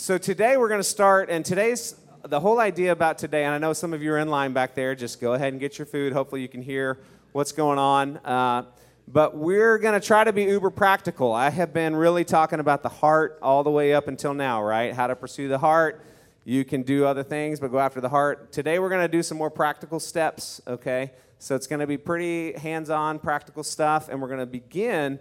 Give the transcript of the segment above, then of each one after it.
So today we're going to start, and today's the whole idea about today, and I know some of you are in line back there. Just go ahead and get your food. Hopefully, you can hear what's going on. Uh, but we're going to try to be uber practical. I have been really talking about the heart all the way up until now, right? How to pursue the heart. You can do other things, but go after the heart. Today, we're going to do some more practical steps, okay? So it's going to be pretty hands on, practical stuff, and we're going to begin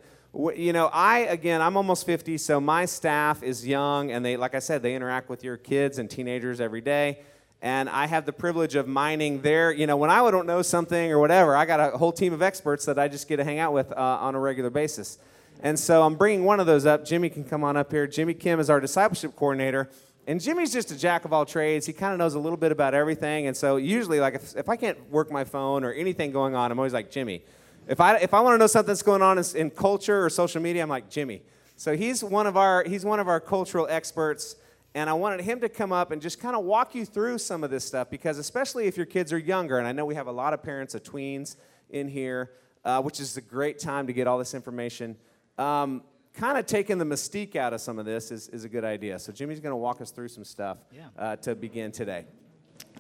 you know i again i'm almost 50 so my staff is young and they like i said they interact with your kids and teenagers every day. And i have the privilege of mining their you know when i don't know something or whatever i got a whole team of experts that i just get to hang out with uh, on a regular basis. And so i'm bringing one of those up. Jimmy can come on up here. Jimmy kim is our discipleship coordinator. And jimmy's just a jack of all trades. He kind of knows a little bit about everything. And so usually like if, if i can't work my phone or anything going on i'm always like jimmy if I, if I want to know something that's going on in, in culture or social media, I'm like, Jimmy. So he's one of our, he's one of our cultural experts. And I wanted him to come up and just kind of walk you through some of this stuff because, especially if your kids are younger, and I know we have a lot of parents of tweens in here, uh, which is a great time to get all this information. Um, kind of taking the mystique out of some of this is, is a good idea. So, Jimmy's going to walk us through some stuff yeah. uh, to begin today.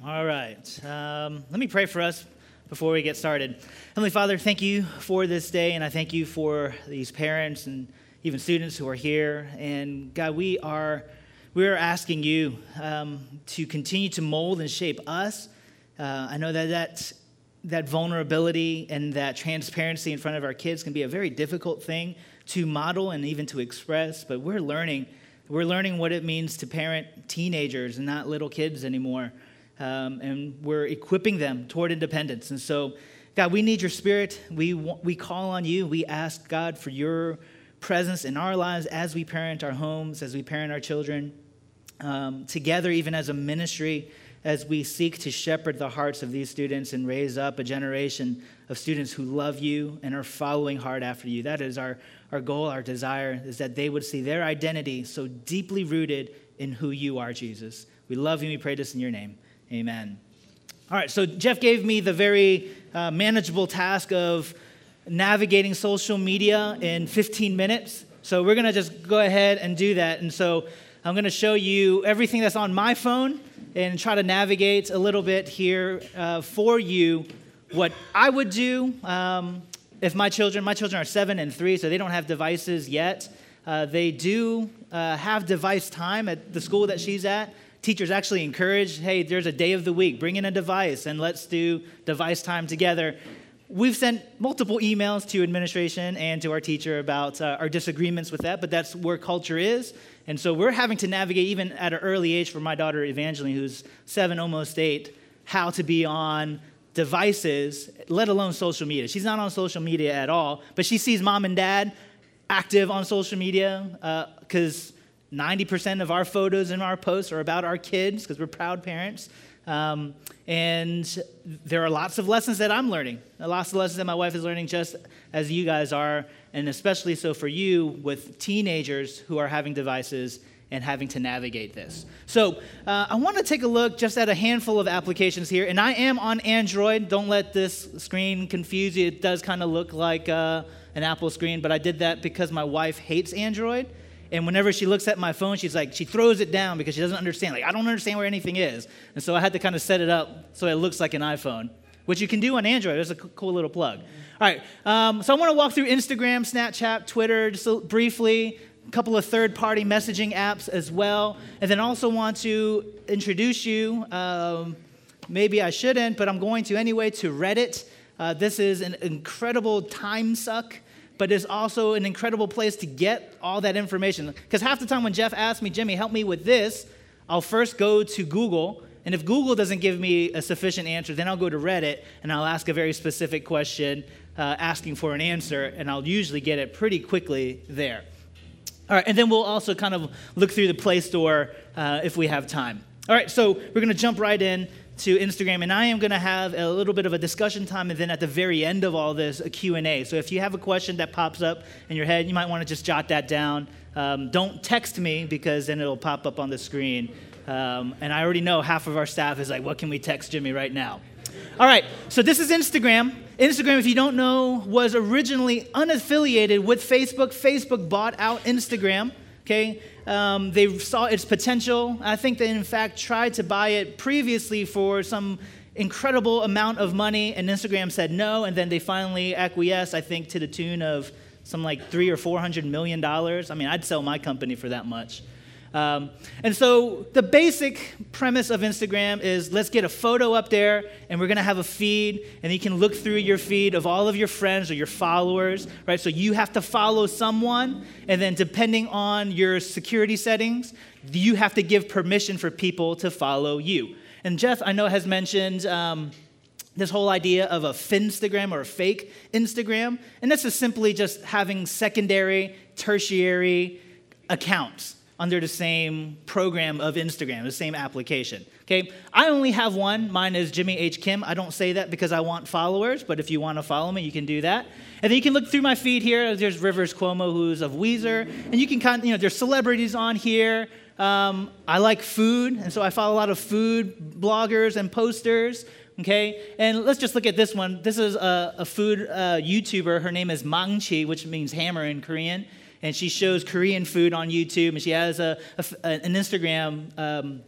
All right. Um, let me pray for us before we get started. Heavenly Father, thank you for this day, and I thank you for these parents and even students who are here. And God, we are we are asking you um, to continue to mold and shape us. Uh, I know that that that vulnerability and that transparency in front of our kids can be a very difficult thing to model and even to express, but we're learning. We're learning what it means to parent teenagers and not little kids anymore um, and we're equipping them toward independence. And so, God, we need your spirit. We, we call on you. We ask, God, for your presence in our lives as we parent our homes, as we parent our children, um, together, even as a ministry, as we seek to shepherd the hearts of these students and raise up a generation of students who love you and are following hard after you. That is our, our goal, our desire, is that they would see their identity so deeply rooted in who you are, Jesus. We love you. We pray this in your name. Amen. All right, so Jeff gave me the very uh, manageable task of navigating social media in 15 minutes. So we're going to just go ahead and do that. And so I'm going to show you everything that's on my phone and try to navigate a little bit here uh, for you what I would do um, if my children, my children are seven and three, so they don't have devices yet. Uh, they do uh, have device time at the school that she's at teachers actually encourage hey, there's a day of the week, bring in a device and let's do device time together. We've sent multiple emails to administration and to our teacher about uh, our disagreements with that, but that's where culture is. And so we're having to navigate, even at an early age, for my daughter Evangeline, who's seven, almost eight, how to be on devices, let alone social media. She's not on social media at all, but she sees mom and dad active on social media because uh, 90% of our photos and our posts are about our kids because we're proud parents. Um, and there are lots of lessons that I'm learning, lots of lessons that my wife is learning, just as you guys are, and especially so for you with teenagers who are having devices and having to navigate this. So, uh, I want to take a look just at a handful of applications here, and I am on Android. Don't let this screen confuse you. It does kind of look like uh, an Apple screen, but I did that because my wife hates Android. And whenever she looks at my phone, she's like, she throws it down because she doesn't understand. Like, I don't understand where anything is. And so I had to kind of set it up so it looks like an iPhone, which you can do on Android. There's a cool little plug. All right. Um, so I want to walk through Instagram, Snapchat, Twitter, just briefly, a couple of third party messaging apps as well. And then also want to introduce you, um, maybe I shouldn't, but I'm going to anyway, to Reddit. Uh, this is an incredible time suck but it's also an incredible place to get all that information. Because half the time when Jeff asks me, Jimmy, help me with this, I'll first go to Google. And if Google doesn't give me a sufficient answer, then I'll go to Reddit and I'll ask a very specific question uh, asking for an answer, and I'll usually get it pretty quickly there. All right, and then we'll also kind of look through the Play Store uh, if we have time. All right, so we're going to jump right in to Instagram, and I am going to have a little bit of a discussion time, and then at the very end of all this, a Q&A. So if you have a question that pops up in your head, you might want to just jot that down. Um, don't text me because then it'll pop up on the screen. Um, and I already know half of our staff is like, what can we text Jimmy right now? All right, so this is Instagram. Instagram, if you don't know, was originally unaffiliated with Facebook. Facebook bought out Instagram Okay, um, they saw its potential. I think they, in fact, tried to buy it previously for some incredible amount of money, and Instagram said no, and then they finally acquiesced, I think, to the tune of some like three or four hundred million dollars. I mean, I'd sell my company for that much. Um, and so the basic premise of Instagram is let's get a photo up there and we're going to have a feed and you can look through your feed of all of your friends or your followers, right? So you have to follow someone and then depending on your security settings, you have to give permission for people to follow you. And Jeff, I know, has mentioned um, this whole idea of a Finstagram or a fake Instagram. And this is simply just having secondary, tertiary accounts under the same program of Instagram, the same application. Okay, I only have one. Mine is Jimmy H. Kim. I don't say that because I want followers, but if you want to follow me, you can do that. And then you can look through my feed here. There's Rivers Cuomo, who's of Weezer, and you can kind of, you know, there's celebrities on here. Um, I like food, and so I follow a lot of food bloggers and posters. Okay, and let's just look at this one. This is a, a food uh, YouTuber. Her name is Maangchi, which means hammer in Korean and she shows Korean food on YouTube, and she has a, a an Instagram um,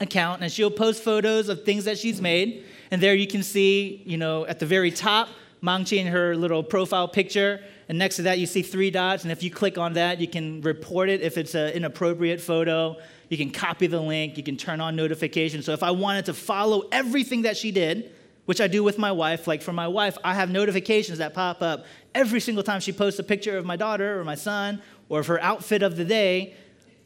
account, and she'll post photos of things that she's made. And there you can see, you know, at the very top, Maangchi in her little profile picture, and next to that you see three dots, and if you click on that, you can report it if it's an inappropriate photo. You can copy the link, you can turn on notifications. So if I wanted to follow everything that she did, which I do with my wife. Like for my wife, I have notifications that pop up every single time she posts a picture of my daughter or my son or of her outfit of the day.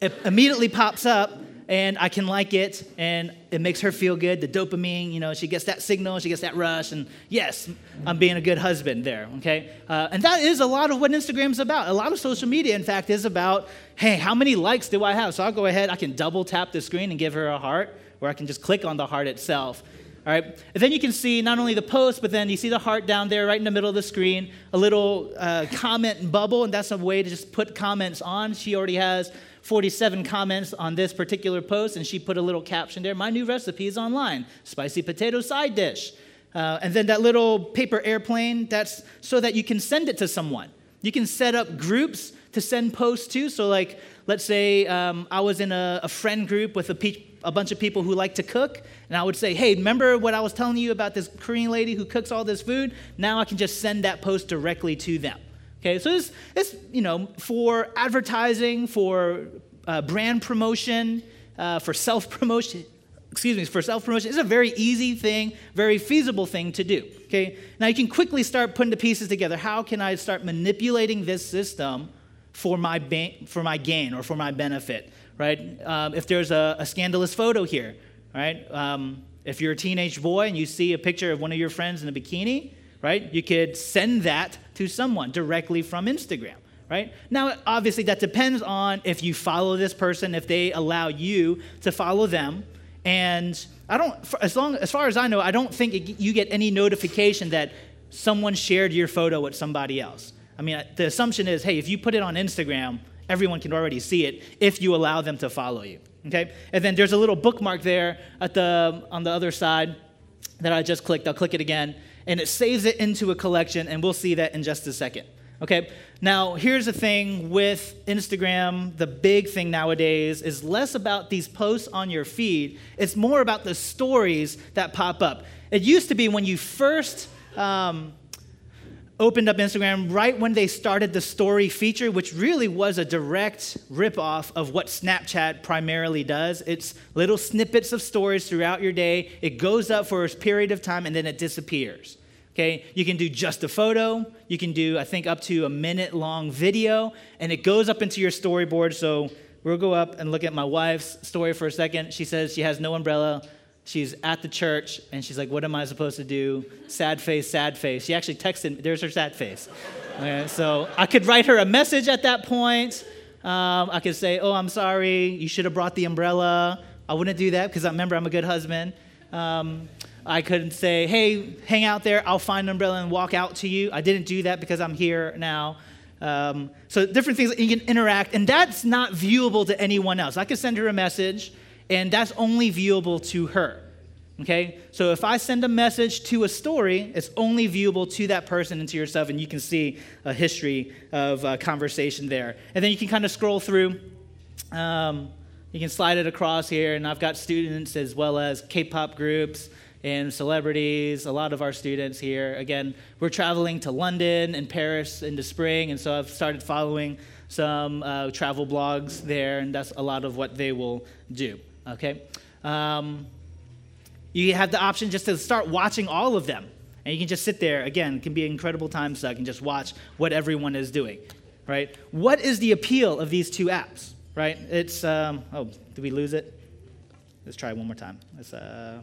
It immediately pops up and I can like it and it makes her feel good. The dopamine, you know, she gets that signal, she gets that rush, and yes, I'm being a good husband there, okay? Uh, and that is a lot of what Instagram's about. A lot of social media, in fact, is about, hey, how many likes do I have? So I'll go ahead, I can double tap the screen and give her a heart, or I can just click on the heart itself. All right, and then you can see not only the post, but then you see the heart down there right in the middle of the screen, a little uh, comment bubble, and that's a way to just put comments on. She already has 47 comments on this particular post, and she put a little caption there My new recipe is online spicy potato side dish. Uh, and then that little paper airplane, that's so that you can send it to someone. You can set up groups to send posts to. So, like, let's say um, I was in a, a friend group with a pe- a bunch of people who like to cook, and I would say, hey, remember what I was telling you about this Korean lady who cooks all this food? Now I can just send that post directly to them. Okay, so it's, it's you know, for advertising, for uh, brand promotion, uh, for self promotion, excuse me, for self promotion. It's a very easy thing, very feasible thing to do. Okay, now you can quickly start putting the pieces together. How can I start manipulating this system for my, ba- for my gain or for my benefit? right? Um, if there's a, a, scandalous photo here, right? Um, if you're a teenage boy and you see a picture of one of your friends in a bikini, right? You could send that to someone directly from Instagram, right? Now, obviously, that depends on if you follow this person, if they allow you to follow them. And I don't, as long as far as I know, I don't think it, you get any notification that someone shared your photo with somebody else. I mean, the assumption is, hey, if you put it on Instagram, everyone can already see it if you allow them to follow you. Okay? And then there's a little bookmark there at the, on the other side that I just clicked. I'll click it again, and it saves it into a collection, and we'll see that in just a second. Okay? Now, here's the thing with Instagram the big thing nowadays is less about these posts on your feed, it's more about the stories that pop up. It used to be when you first. Um, opened up Instagram right when they started the story feature, which really was a direct ripoff of what Snapchat primarily does. It's little snippets of stories throughout your day. It goes up for a period of time and then it disappears. Okay, you can do just a photo. You can do, I think, up to a minute long video, and it goes up into your storyboard. So we'll go up and look at my wife's story for a second. She says she has no umbrella she's at the church and she's like, What am I supposed to do? Sad face, sad face. She actually texted me, there's her sad face. Okay, so I could write her a message at that point. Um, I could say, Oh, I'm sorry, you should have brought the umbrella. I wouldn't do that because I remember I'm a good husband. Um, I couldn't say, Hey, hang out there, I'll find an umbrella and walk out to you. I didn't do that because I'm here now. Um, so different things you can interact, and that's not viewable to anyone else. I could send her a message and that's only viewable to her. Okay? So if I send a message to a story, it's only viewable to that person and to yourself, and you can see a history of uh, conversation there. And then you can kind of scroll through Um, you can slide it across here, and I've got students as well as K pop groups and celebrities, a lot of our students here. Again, we're traveling to London and Paris in the spring, and so I've started following some uh, travel blogs there, and that's a lot of what they will do. Okay? Um, you have the option just to start watching all of them. And you can just sit there. Again, it can be an incredible time suck and just watch what everyone is doing, right? What is the appeal of these two apps, right? It's, um, oh, did we lose it? Let's try one more time. Uh,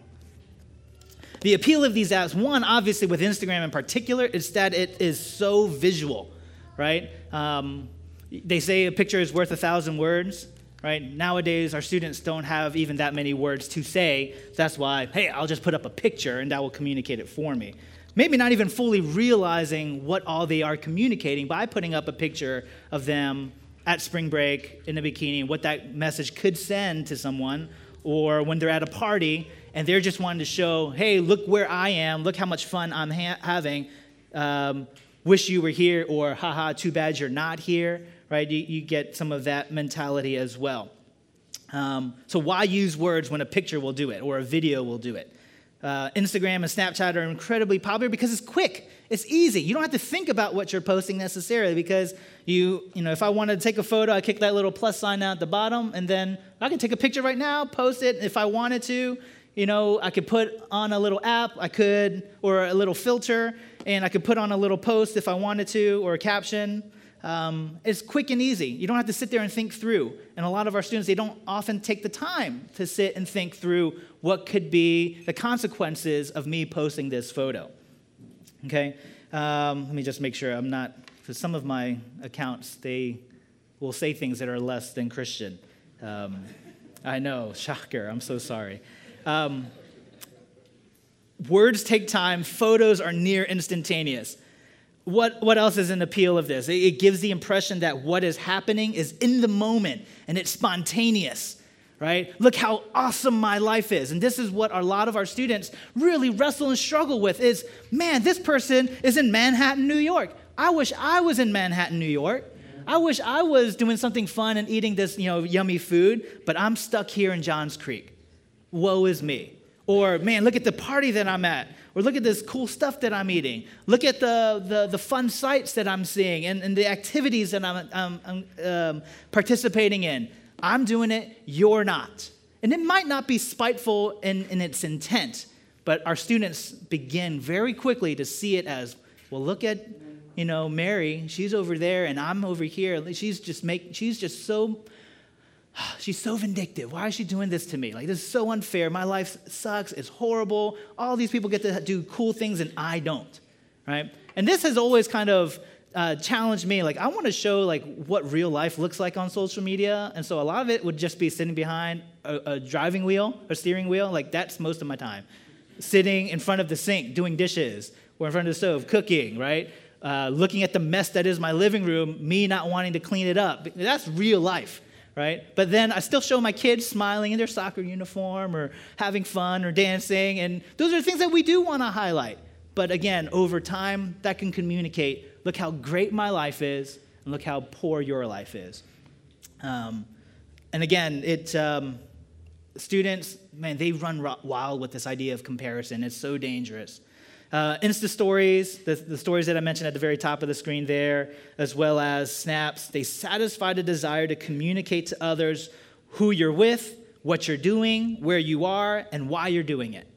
the appeal of these apps, one, obviously with Instagram in particular, is that it is so visual, right? Um, they say a picture is worth a thousand words, right? Nowadays, our students don't have even that many words to say. That's why, hey, I'll just put up a picture and that will communicate it for me. Maybe not even fully realizing what all they are communicating by putting up a picture of them at spring break in a bikini what that message could send to someone, or when they're at a party and they're just wanting to show, hey, look where I am, look how much fun I'm ha- having. Um, wish you were here, or haha, too bad you're not here, right? You, you get some of that mentality as well. Um, so, why use words when a picture will do it or a video will do it? Uh, Instagram and Snapchat are incredibly popular because it's quick. It's easy. You don't have to think about what you're posting necessarily because you, you know, if I wanted to take a photo, I click that little plus sign down at the bottom, and then I can take a picture right now, post it if I wanted to. You know, I could put on a little app, I could, or a little filter, and I could put on a little post if I wanted to, or a caption. Um, it's quick and easy. You don't have to sit there and think through. And a lot of our students, they don't often take the time to sit and think through what could be the consequences of me posting this photo. Okay? Um, let me just make sure I'm not, because some of my accounts, they will say things that are less than Christian. Um, I know, shocker, I'm so sorry. Um, words take time, photos are near instantaneous. What, what else is an appeal of this? It, it gives the impression that what is happening is in the moment and it's spontaneous right? Look how awesome my life is. And this is what a lot of our students really wrestle and struggle with is, man, this person is in Manhattan, New York. I wish I was in Manhattan, New York. I wish I was doing something fun and eating this, you know, yummy food, but I'm stuck here in Johns Creek woe is me. Or, man, look at the party that I'm at. Or look at this cool stuff that I'm eating. Look at the, the, the fun sights that I'm seeing and, and the activities that I'm, I'm, I'm um, participating in. I'm doing it, you're not. And it might not be spiteful in, in its intent, but our students begin very quickly to see it as, well, look at, you know, Mary, she's over there and I'm over here. She's just make, she's just so she's so vindictive. Why is she doing this to me? Like, this is so unfair. My life sucks. It's horrible. All these people get to do cool things and I don't, right? And this has always kind of uh, challenged me. Like, I want to show like what real life looks like on social media, and so a lot of it would just be sitting behind a, a driving wheel or steering wheel. Like, that's most of my time. Sitting in front of the sink doing dishes, or in front of the stove cooking, right? Uh, looking at the mess that is my living room, me not wanting to clean it up. That's real life right? But then I still show my kids smiling in their soccer uniform or having fun or dancing. And those are things that we do want to highlight. But again, over time, that can communicate look how great my life is, and look how poor your life is. Um, and again, it, um, students, man, they run wild with this idea of comparison. It's so dangerous. Uh, Insta stories, the, the stories that I mentioned at the very top of the screen there, as well as snaps, they satisfy the desire to communicate to others who you're with, what you're doing, where you are, and why you're doing it,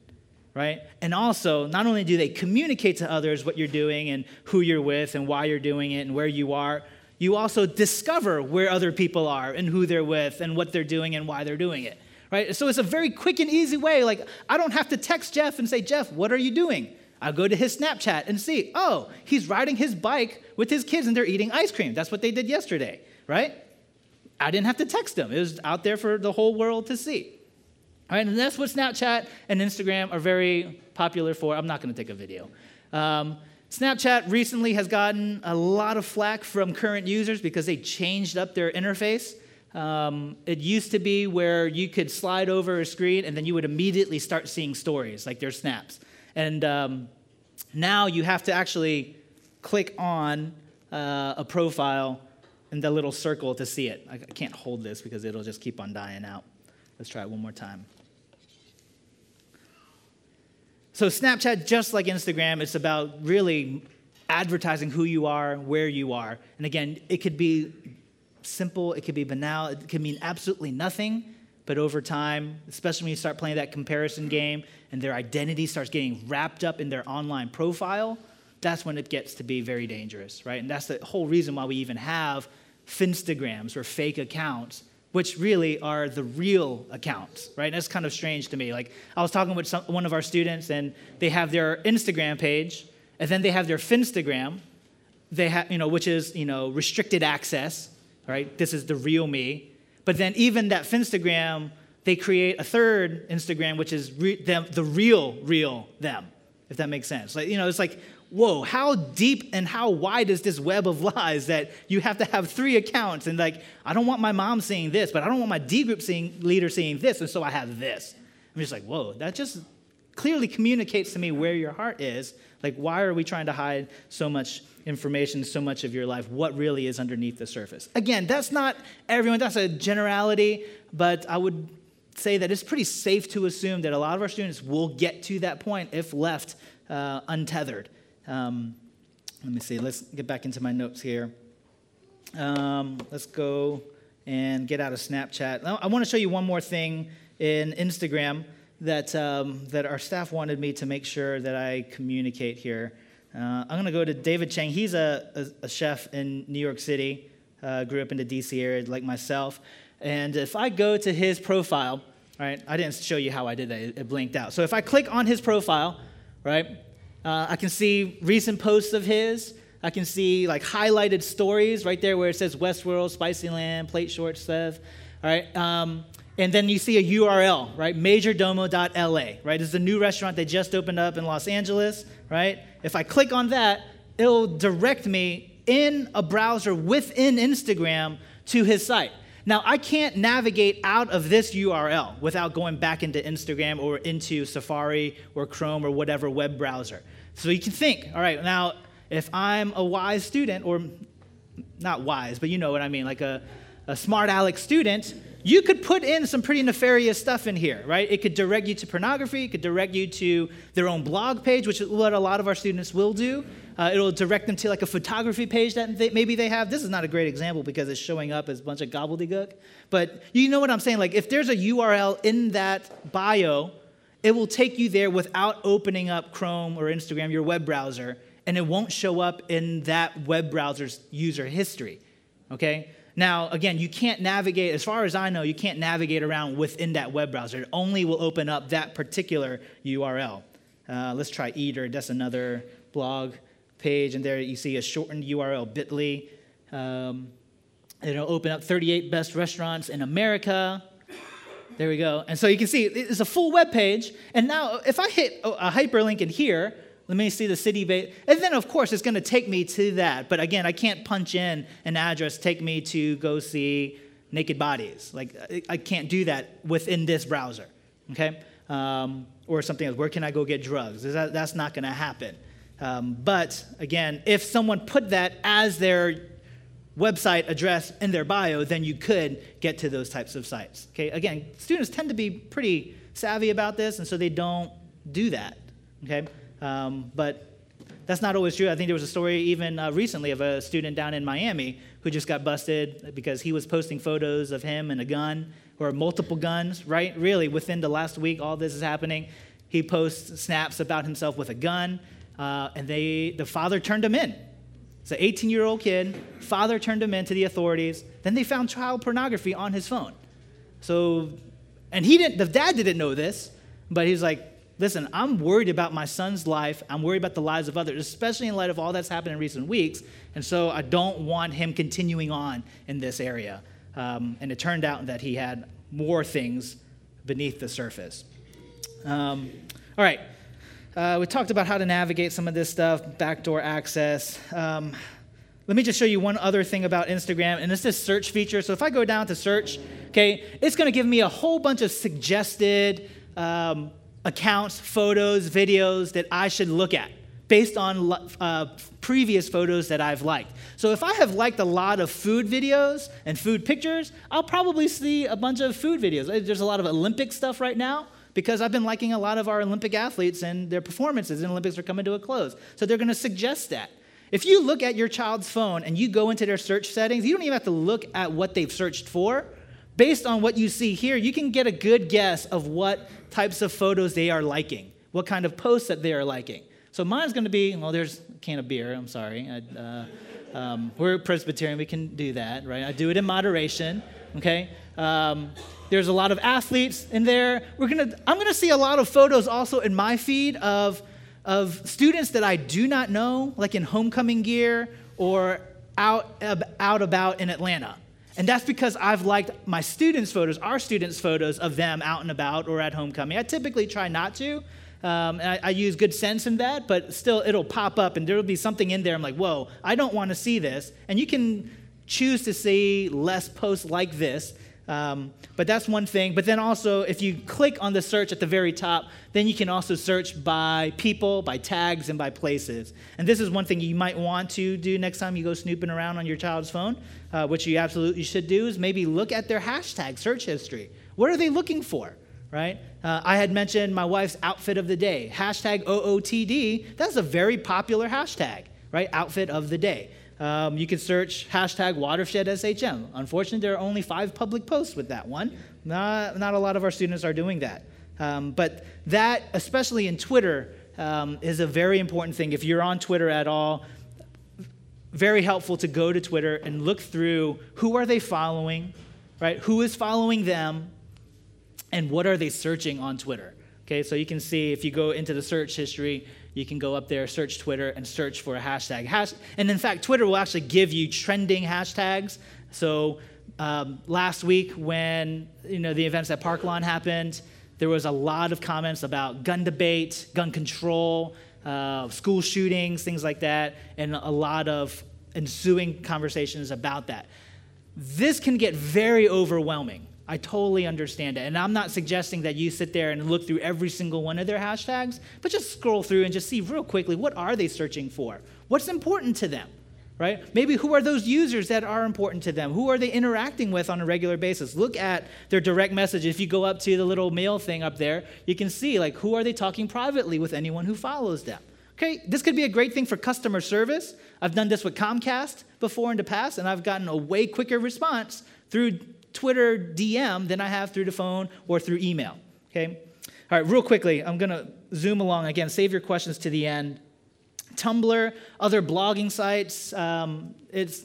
right? And also, not only do they communicate to others what you're doing and who you're with and why you're doing it and where you are, you also discover where other people are and who they're with and what they're doing and why they're doing it, right? So it's a very quick and easy way. Like, I don't have to text Jeff and say, Jeff, what are you doing? I'll go to his Snapchat and see, oh, he's riding his bike with his kids and they're eating ice cream. That's what they did yesterday, right? I didn't have to text them. It was out there for the whole world to see. All right, and that's what Snapchat and Instagram are very popular for. I'm not going to take a video. Um, Snapchat recently has gotten a lot of flack from current users because they changed up their interface. Um, it used to be where you could slide over a screen and then you would immediately start seeing stories, like their snaps. And um, now you have to actually click on uh, a profile in the little circle to see it. I can't hold this because it'll just keep on dying out. Let's try it one more time. So, Snapchat, just like Instagram, it's about really advertising who you are, where you are. And again, it could be simple, it could be banal, it could mean absolutely nothing. But over time, especially when you start playing that comparison game and their identity starts getting wrapped up in their online profile, that's when it gets to be very dangerous, right? And that's the whole reason why we even have Finstagrams or fake accounts which really are the real accounts, right? And that's kind of strange to me. Like, I was talking with some, one of our students, and they have their Instagram page, and then they have their Finstagram, they have, you know, which is, you know, restricted access, right? This is the real me. But then even that Finstagram, they create a third Instagram, which is re- them, the real, real them, if that makes sense. Like, you know, it's like, whoa, how deep and how wide is this web of lies that you have to have three accounts? And like, I don't want my mom seeing this, but I don't want my D group seeing, leader seeing this, and so I have this. I'm just like, whoa, that just clearly communicates to me where your heart is. Like, why are we trying to hide so much information, so much of your life? What really is underneath the surface? Again, that's not everyone, that's a generality, but I would say that it's pretty safe to assume that a lot of our students will get to that point if left uh, untethered. Um, let me see, let's get back into my notes here. Um, let's go and get out of Snapchat. I want to show you one more thing in Instagram that, um, that our staff wanted me to make sure that I communicate here. Uh, I'm going to go to David Chang. He's a, a, a chef in New York City, uh, grew up in the DC area like myself. And if I go to his profile, right, I didn't show you how I did that, it, it blinked out. So if I click on his profile, right, uh, I can see recent posts of his. I can see like highlighted stories right there where it says Westworld, Spicyland, Plate Short stuff. All right. Um, and then you see a URL, right? Majordomo.la, right? This is a new restaurant they just opened up in Los Angeles, right? If I click on that, it'll direct me in a browser within Instagram to his site. Now, I can't navigate out of this URL without going back into Instagram or into Safari or Chrome or whatever web browser. So you can think, all right, now if I'm a wise student, or not wise, but you know what I mean, like a, a smart aleck student, you could put in some pretty nefarious stuff in here, right? It could direct you to pornography, it could direct you to their own blog page, which is what a lot of our students will do. Uh, it'll direct them to like a photography page that they, maybe they have. This is not a great example because it's showing up as a bunch of gobbledygook. But you know what I'm saying? Like if there's a URL in that bio, it will take you there without opening up Chrome or Instagram, your web browser, and it won't show up in that web browser's user history. Okay? Now, again, you can't navigate, as far as I know, you can't navigate around within that web browser. It only will open up that particular URL. Uh, let's try Eater. That's another blog page, and there you see a shortened URL, bit.ly. Um, it'll open up 38 best restaurants in America. There we go. And so you can see it's a full web page. And now, if I hit a hyperlink in here, let me see the city base. And then, of course, it's going to take me to that. But again, I can't punch in an address, take me to go see naked bodies. Like, I can't do that within this browser, okay? Um, or something else. Where can I go get drugs? That, that's not going to happen. Um, but again, if someone put that as their website address in their bio, then you could get to those types of sites. Okay, again, students tend to be pretty savvy about this, and so they don't do that. Okay, um, but that's not always true. I think there was a story even uh, recently of a student down in Miami who just got busted because he was posting photos of him and a gun or multiple guns, right? Really, within the last week, all this is happening. He posts snaps about himself with a gun, uh, and they, the father turned him in. It's an 18 year old kid. Father turned him in to the authorities. Then they found child pornography on his phone. So, and he didn't, the dad didn't know this, but he's like, listen, I'm worried about my son's life. I'm worried about the lives of others, especially in light of all that's happened in recent weeks. And so I don't want him continuing on in this area. Um, and it turned out that he had more things beneath the surface. Um, all right. Uh, we talked about how to navigate some of this stuff, backdoor access. Um, let me just show you one other thing about Instagram, and it's this search feature. So if I go down to search, okay, it's going to give me a whole bunch of suggested um, accounts, photos, videos that I should look at. based on uh, previous photos that I've liked. So if I have liked a lot of food videos and food pictures, I'll probably see a bunch of food videos. There's a lot of Olympic stuff right now because I've been liking a lot of our Olympic athletes and their performances in Olympics are coming to a close. So they're going to suggest that. If you look at your child's phone and you go into their search settings, you don't even have to look at what they've searched for. Based on what you see here, you can get a good guess of what types of photos they are liking, what kind of posts that they are liking. So mine's going to be, well, there's a can of beer. I'm sorry. I, uh, um, we're Presbyterian. We can do that, right? I do it in moderation. Okay. Um, there's a lot of athletes in there. We're gonna. I'm gonna see a lot of photos also in my feed of of students that I do not know, like in homecoming gear or out out about in Atlanta. And that's because I've liked my students' photos, our students' photos of them out and about or at homecoming. I typically try not to, um, I, I, use good sense in that, but still it'll pop up and there'll be something in there. I'm like, whoa, I don't want to see this. And you can choose to see less posts like this. Um, but that's one thing. But then also, if you click on the search at the very top, then you can also search by people, by tags, and by places. And this is one thing you might want to do next time you go snooping around on your child's phone, uh, which you absolutely should do, is maybe look at their hashtag search history. What are they looking for? right? Uh, I had mentioned my wife's outfit of the day, hashtag OOTD. That's a very popular hashtag, right? Outfit of the day. Um, you can search hashtag watershed SHM. Unfortunately, there are only five public posts with that one. Not, not a lot of our students are doing that. Um, but that, especially in Twitter, um, is a very important thing. If you're on Twitter at all, very helpful to go to Twitter and look through who are they following, right? Who is following them? and what are they searching on Twitter. Okay, so you can see if you go into the search history, you can go up there, search Twitter, and search for a hashtag. Hash- and in fact, Twitter will actually give you trending hashtags. So um, last week, when you know the events at Parkland happened, there was a lot of comments about gun debate, gun control, uh, school shootings, things like that, and a lot of ensuing conversations about that. This can get very overwhelming I totally understand it. And I'm not suggesting that you sit there and look through every single one of their hashtags, but just scroll through and just see real quickly what are they searching for? What's important to them? Right? Maybe who are those users that are important to them? Who are they interacting with on a regular basis? Look at their direct message. If you go up to the little mail thing up there, you can see like who are they talking privately with anyone who follows them. Okay, this could be a great thing for customer service. I've done this with Comcast before in the past, and I've gotten a way quicker response through Twitter DM than I have through the phone or through email. Okay? All right, real quickly, I'm going to zoom along. Again, save your questions to the end. Tumblr, other blogging sites, um, it's,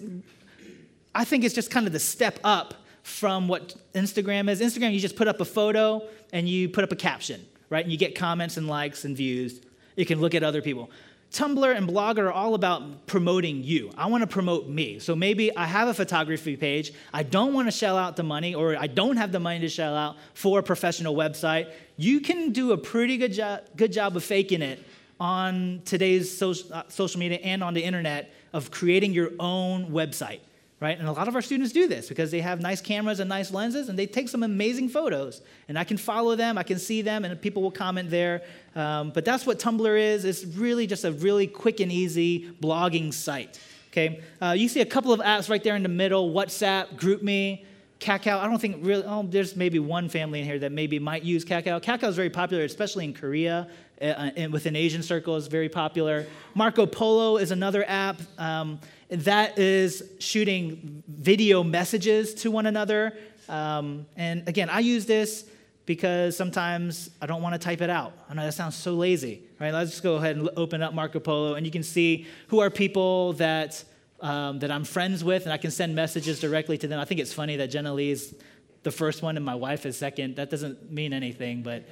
I think it's just kind of the step up from what Instagram is. Instagram, you just put up a photo and you put up a caption, right? And you get comments and likes and views. You can look at other people. Tumblr and Blogger are all about promoting you. I want to promote me. So maybe I have a photography page. I don't want to shell out the money, or I don't have the money to shell out for a professional website. You can do a pretty good job, good job of faking it on today's social, uh, social media and on the internet of creating your own website right? And a lot of our students do this because they have nice cameras and nice lenses and they take some amazing photos. And I can follow them, I can see them, and people will comment there. Um, but that's what Tumblr is. It's really just a really quick and easy blogging site. Okay, uh, you see a couple of apps right there in the middle: WhatsApp, GroupMe, Kakao. I don't think really. Oh, there's maybe one family in here that maybe might use Kakao. Kakao is very popular, especially in Korea. Uh, and within Asian circles, very popular. Marco Polo is another app. Um, that is shooting video messages to one another. Um, and again, I use this because sometimes I don't want to type it out. I know that sounds so lazy, right? Let's just go ahead and open up Marco Polo, and you can see who are people that um, that I'm friends with, and I can send messages directly to them. I think it's funny that Jenna Lee is the first one and my wife is second. That doesn't mean anything, but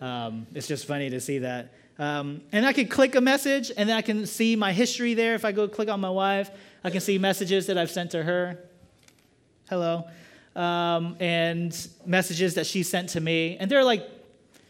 um, it's just funny to see that. Um, and I can click a message, and then I can see my history there. If I go click on my wife, I can see messages that I've sent to her. Hello. Um, and messages that she sent to me. And they're like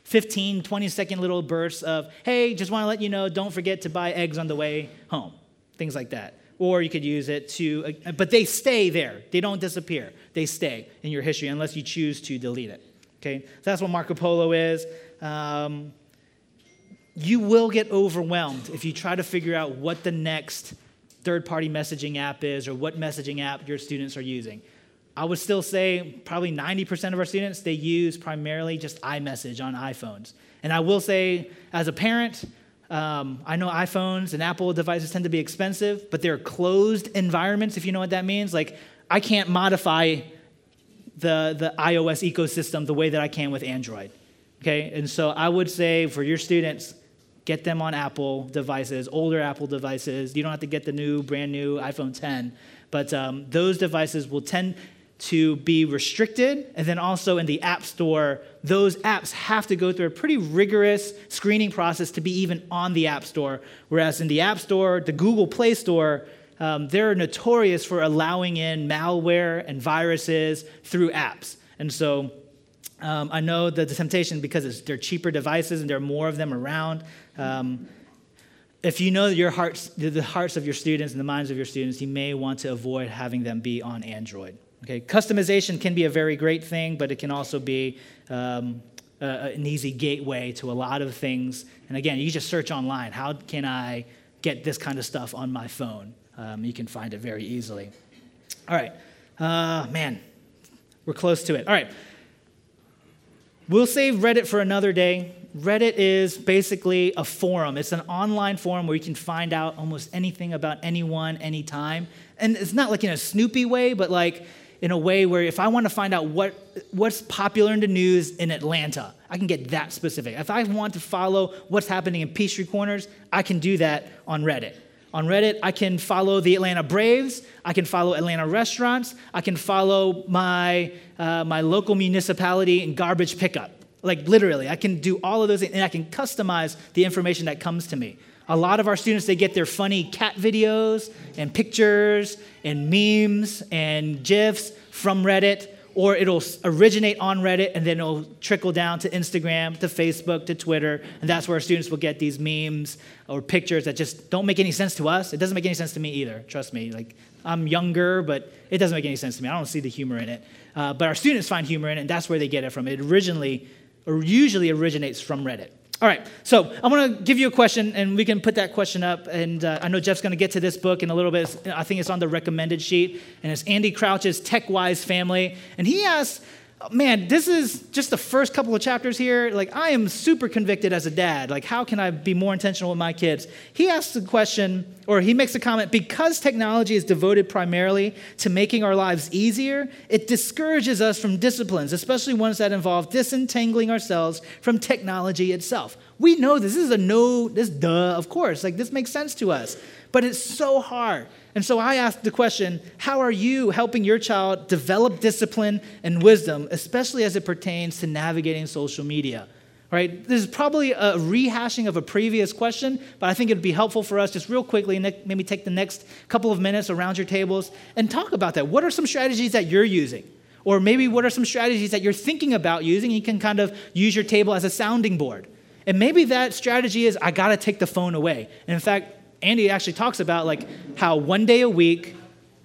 15, 20 second little bursts of, hey, just want to let you know, don't forget to buy eggs on the way home. Things like that. Or you could use it to, uh, but they stay there. They don't disappear. They stay in your history unless you choose to delete it. Okay? So that's what Marco Polo is. Um, you will get overwhelmed if you try to figure out what the next third party messaging app is or what messaging app your students are using. I would still say probably 90% of our students, they use primarily just iMessage on iPhones. And I will say, as a parent, um, I know iPhones and Apple devices tend to be expensive, but they're closed environments, if you know what that means. Like, I can't modify the, the iOS ecosystem the way that I can with Android. Okay? And so I would say for your students, get them on Apple devices, older Apple devices. You don't have to get the new, brand new iPhone 10, but um, those devices will tend to be restricted. And then also in the App Store, those apps have to go through a pretty rigorous screening process to be even on the App Store. Whereas in the App Store, the Google Play Store, um, they're notorious for allowing in malware and viruses through apps. And so um, I know that the temptation, because they're cheaper devices and there are more of them around, um, if you know your hearts, the hearts of your students and the minds of your students, you may want to avoid having them be on Android. Okay, customization can be a very great thing, but it can also be um, an easy gateway to a lot of things. And again, you just search online. How can I get this kind of stuff on my phone? Um, you can find it very easily. All right, uh, man, we're close to it. All right, we'll save Reddit for another day. Reddit is basically a forum. It's an online forum where you can find out almost anything about anyone, anytime. And it's not like in a snoopy way, but like in a way where if I want to find out what, what's popular in the news in Atlanta, I can get that specific. If I want to follow what's happening in Peachtree Corners, I can do that on Reddit. On Reddit, I can follow the Atlanta Braves. I can follow Atlanta restaurants. I can follow my, uh, my local municipality and garbage pickup. Like literally, I can do all of those and I can customize the information that comes to me. A lot of our students, they get their funny cat videos and pictures and memes and GIFs from Reddit, or it'll originate on Reddit and then it'll trickle down to Instagram, to Facebook, to Twitter. And that's where our students will get these memes or pictures that just don't make any sense to us. It doesn't make any sense to me either, trust me. Like, I'm younger, but it doesn't make any sense to me. I don't see the humor in it. Uh, but our students find humor in it, and that's where they get it from. It originally, or usually originates from Reddit. All right, so I'm going to give you a question, and we can put that question up. And uh, I know Jeff's going to get to this book in a little bit. I think it's on the recommended sheet, and it's Andy Crouch's Tech Wise Family. And he asks, man, this is just the first couple of chapters here. Like, I am super convicted as a dad. Like, how can I be more intentional with my kids? He asks the question, or he makes a comment because technology is devoted primarily to making our lives easier, it discourages us from disciplines, especially ones that involve disentangling ourselves from technology itself. We know this, this is a no, this duh, of course. Like, this makes sense to us. But it's so hard. And so I asked the question how are you helping your child develop discipline and wisdom, especially as it pertains to navigating social media? Right? This is probably a rehashing of a previous question, but I think it'd be helpful for us just real quickly, maybe take the next couple of minutes around your tables and talk about that. What are some strategies that you're using? Or maybe what are some strategies that you're thinking about using? You can kind of use your table as a sounding board. And maybe that strategy is I got to take the phone away. And in fact, Andy actually talks about like how one day a week,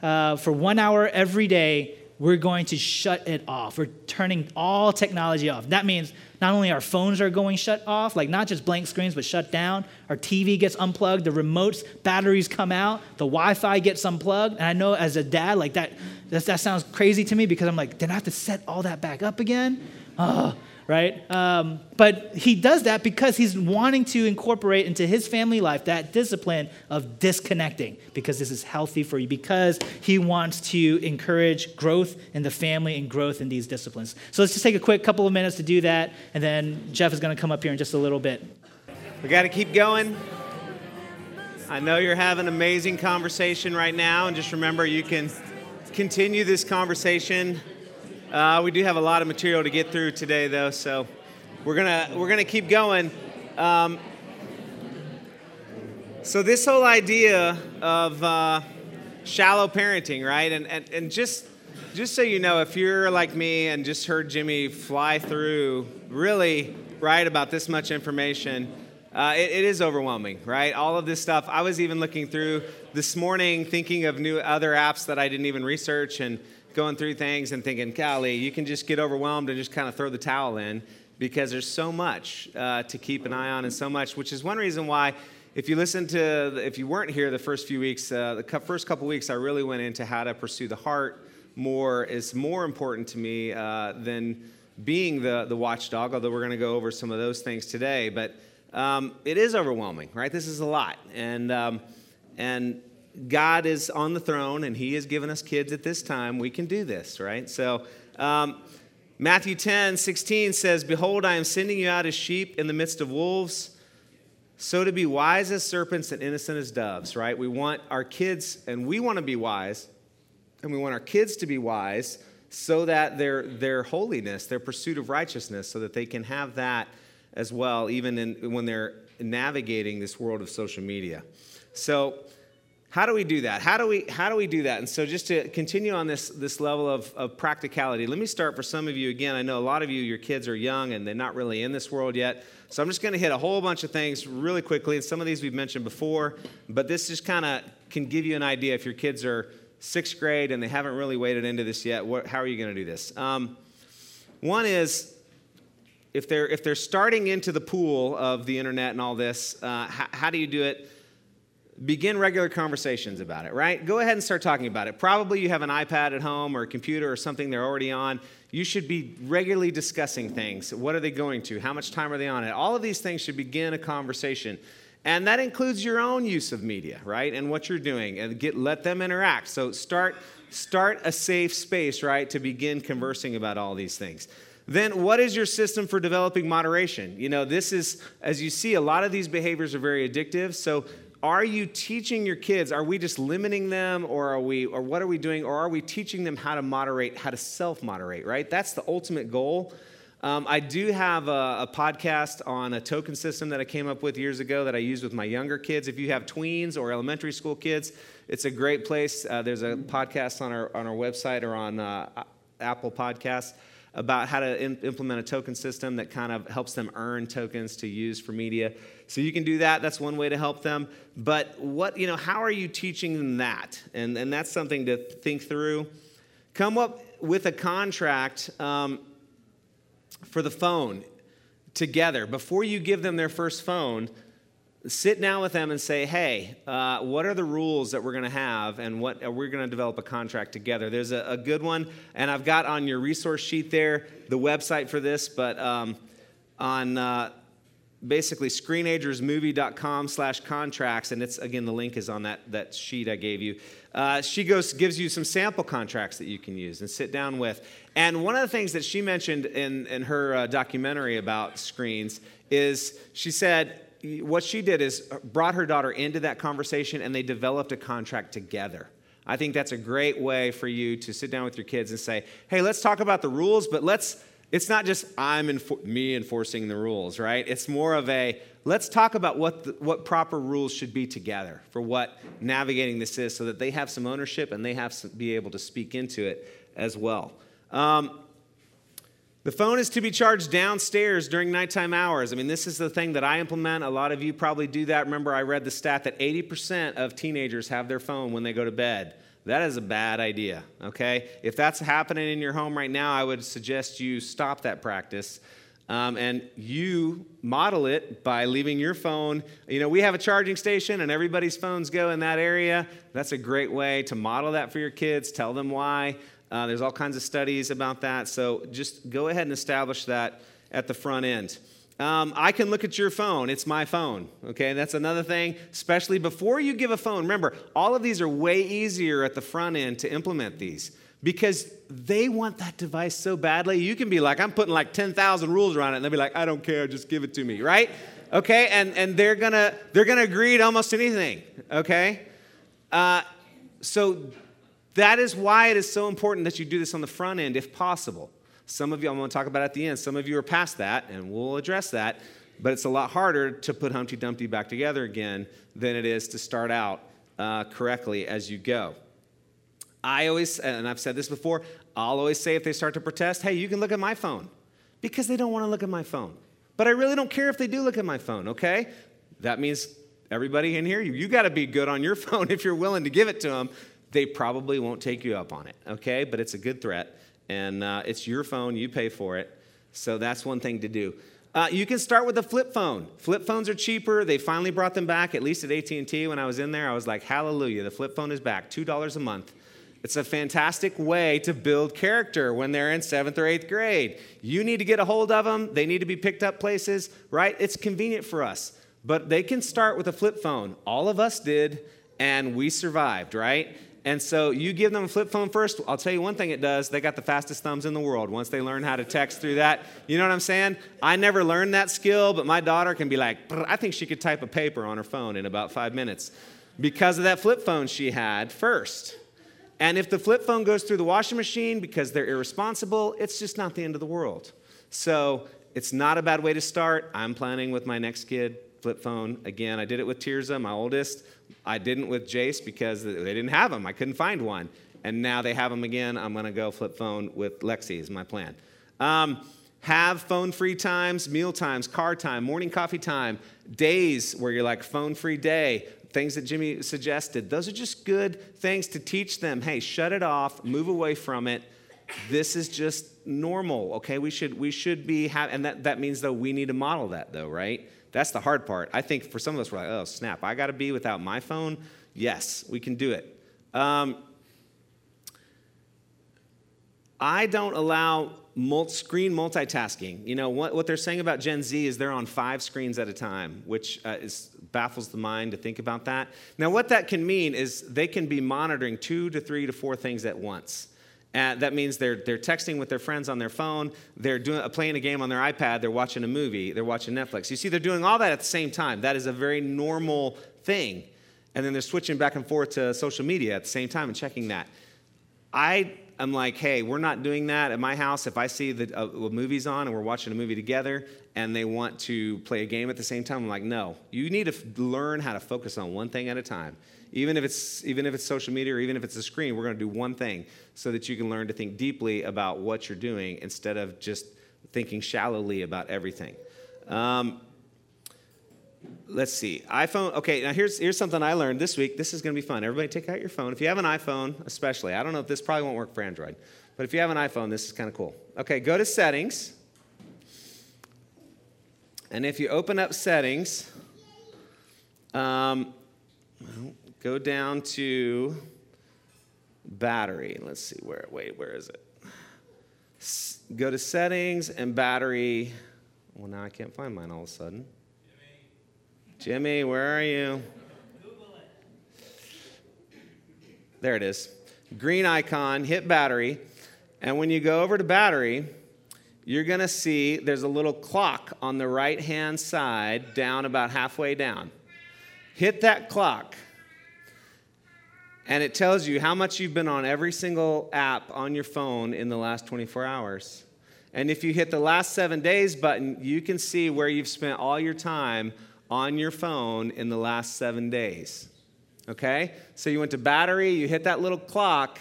uh, for one hour every day, we're going to shut it off. We're turning all technology off. That means not only our phones are going shut off, like not just blank screens, but shut down. Our TV gets unplugged, the remotes, batteries come out, the Wi-Fi gets unplugged. And I know as a dad, like that, that, that sounds crazy to me because I'm like, did I have to set all that back up again? Oh, right? Um, but he does that because he's wanting to incorporate into his family life that discipline of disconnecting because this is healthy for you, because he wants to encourage growth in the family and growth in these disciplines. So let's just take a quick couple of minutes to do that, and then Jeff is going to come up here in just a little bit. We got to keep going. I know you're having an amazing conversation right now, and just remember you can continue this conversation uh, we do have a lot of material to get through today, though, so we're gonna we're gonna keep going. Um, so this whole idea of uh, shallow parenting, right? And, and and just just so you know, if you're like me and just heard Jimmy fly through really right about this much information, uh, it, it is overwhelming, right? All of this stuff. I was even looking through this morning, thinking of new other apps that I didn't even research, and going through things and thinking, golly, you can just get overwhelmed and just kind of throw the towel in. because there's so much uh, to keep an eye on and so much, which is one reason why. If you listen to, if you weren't here the first few weeks, uh, the first couple weeks, I really went into how to pursue the heart more is more important to me uh, than being the, the watchdog, although we're going to go over some of those things today. But um, it is overwhelming, right? This is a lot. And, um, and God is on the throne, and He has given us kids at this time. We can do this, right? So, um, Matthew 10 16 says, Behold, I am sending you out as sheep in the midst of wolves. So to be wise as serpents and innocent as doves, right? We want our kids, and we want to be wise, and we want our kids to be wise so that their, their holiness, their pursuit of righteousness, so that they can have that as well, even in, when they're navigating this world of social media. So, how do we do that? How do we, how do, we do that? And so, just to continue on this, this level of, of practicality, let me start for some of you again. I know a lot of you, your kids are young and they're not really in this world yet. So, I'm just going to hit a whole bunch of things really quickly. And some of these we've mentioned before, but this just kind of can give you an idea if your kids are sixth grade and they haven't really waded into this yet. What, how are you going to do this? Um, one is if they're if they're starting into the pool of the internet and all this, uh, how, how do you do it? Begin regular conversations about it, right? Go ahead and start talking about it. Probably you have an iPad at home or a computer or something they're already on. You should be regularly discussing things. What are they going to? How much time are they on it? All of these things should begin a conversation. And that includes your own use of media, right? And what you're doing and get let them interact. So start start a safe space, right, to begin conversing about all these things. Then what is your system for developing moderation? You know, this is as you see a lot of these behaviors are very addictive. So are you teaching your kids? Are we just limiting them or are we or what are we doing? Or are we teaching them how to moderate how to self-moderate right? That's the ultimate goal. Um, i do have a, a, podcast on a token system that i came up with years ago that i use with my younger kids. If you have tweens or elementary school kids it's a great place. Uh, there's a podcast on our on our website or on uh, apple podcasts about how to in, implement a token system that kind of helps them earn tokens to use for media. So you can do that. That's one way to help them. But what, you know, how are you teaching them that? And, and that's something to think through. Come up with a contract um, for the phone together. Before you give them their first phone, sit down with them and say, hey, uh, what are the rules that we're going to have and what uh, we're going to develop a contract together? There's a, a, good one, and I've got on your resource sheet there the website for this, but um, on uh, basically screenagersmovie.com slash contracts, and it's again the link is on that, that sheet I gave you. Uh, she goes gives you some sample contracts that you can use and sit down with. And one of the things that she mentioned in, in her uh, documentary about screens is she said what she did is brought her daughter into that conversation and they developed a contract together. I think that's a great way for you to sit down with your kids and say, hey, let's talk about the rules, but let's, it's not just I'm enfor- me enforcing the rules, right? It's more of a, let's talk about what, the, what proper rules should be together for what navigating this is so that they have some ownership and they have to be able to speak into it as well. Um, the phone is to be charged downstairs during nighttime hours. I mean, this is the thing that I implement. A lot of you probably do that. Remember, I read the stat that 80% of teenagers have their phone when they go to bed. That is a bad idea, okay? If that's happening in your home right now, I would suggest you stop that practice. Um, and you model it by leaving your phone. You know, we have a charging station and everybody's phones go in that area. That's a great way to model that for your kids. Tell them why. Uh, there's all kinds of studies about that. So just go ahead and establish that at the front end. Um, I can look at your phone. It's my phone. Okay, that's another thing, especially before you give a phone. Remember, all of these are way easier at the front end to implement these because they want that device so badly. You can be like, I'm putting like 10,000 rules around it, and they'll be like, I don't care, just give it to me, right? Okay, and, and they're gonna they're gonna agree to almost anything. Okay, uh, so that is why it is so important that you do this on the front end if possible. Some of you, I'm going to talk about at the end, some of you are past that, and we'll address that. But it's a lot harder to put Humpty Dumpty back together again than it is to start out uh, correctly as you go. I always, and I've said this before, I'll always say if they start to protest, hey, you can look at my phone because they don't want to look at my phone. But I really don't care if they do look at my phone, okay? That means everybody in here, you, you got to be good on your phone if you're willing to give it to them they probably won't take you up on it, okay? But it's a good threat, and uh, it's your phone, you pay for it. So that's one thing to do. Uh, you can start with a flip phone. Flip phones are cheaper. They finally brought them back, at least at AT&T. When I was in there, I was like, hallelujah, the flip phone is back, $2 a month. It's a fantastic way to build character when they're in seventh or eighth grade. You need to get a hold of them. They need to be picked up places, right? It's convenient for us. But they can start with a flip phone. All of us did, and we survived, right? And so you give them a flip phone first. I'll tell you one thing it does. They got the fastest thumbs in the world once they learn how to text through that. You know what I'm saying? I never learned that skill, but my daughter can be like, I think she could type a paper on her phone in about five minutes because of that flip phone she had first. And if the flip phone goes through the washing machine because they're irresponsible, it's just not the end of the world. So it's not a bad way to start. I'm planning with my next kid, flip phone. Again, I did it with Tirza, my oldest. I didn't with Jace because they didn't have them. I couldn't find one. And now they have them again. I'm going to go flip phone with Lexi, is my plan. Um, have phone free times, meal times, car time, morning coffee time, days where you're like phone free day, things that Jimmy suggested. Those are just good things to teach them. Hey, shut it off, move away from it. This is just normal, okay? We should we should be ha- and that that means though we need to model that though, right? That's the hard part. I think for some of us we're like, oh snap, I got to be without my phone. Yes, we can do it. Um, I don't allow multi- screen multitasking. You know, what, what they're saying about Gen Z is they're on five screens at a time, which uh, is, baffles the mind to think about that. Now, what that can mean is they can be monitoring two to three to four things at once. That means they're, they're texting with their friends on their phone, they're doing, uh, playing a game on their iPad, they're watching a movie, they're watching Netflix. You see, they're doing all that at the same time. That is a very normal thing. And then they're switching back and forth to social media at the same time and checking that. I am like, hey, we're not doing that at my house. If I see the uh, movie's on and we're watching a movie together and they want to play a game at the same time, I'm like, no. You need to f- learn how to focus on one thing at a time. Even if it's even if it's social media or even if it's a screen, we're going to do one thing so that you can learn to think deeply about what you're doing instead of just thinking shallowly about everything. Um, let's see. iphone okay now here's here's something i learned this week. This is going to be fun. Everybody take out your phone. If you have an iphone especially i don't know if this probably won't work for android but if you have an iphone this is kind of cool. Okay go to settings. And if you open up settings um, go down to battery let's see where wait where is it S- go to settings and battery well now i can't find mine all of a sudden Jimmy, Jimmy where are you? Google it. There it is. Green icon, hit battery. And when you go over to battery, you're going to see there's a little clock on the right hand side, down about halfway down. Hit that clock, and it tells you how much you've been on every single app on your phone in the last 24 hours. And if you hit the last seven days button, you can see where you've spent all your time on your phone in the last seven days. Okay? So you went to battery, you hit that little clock,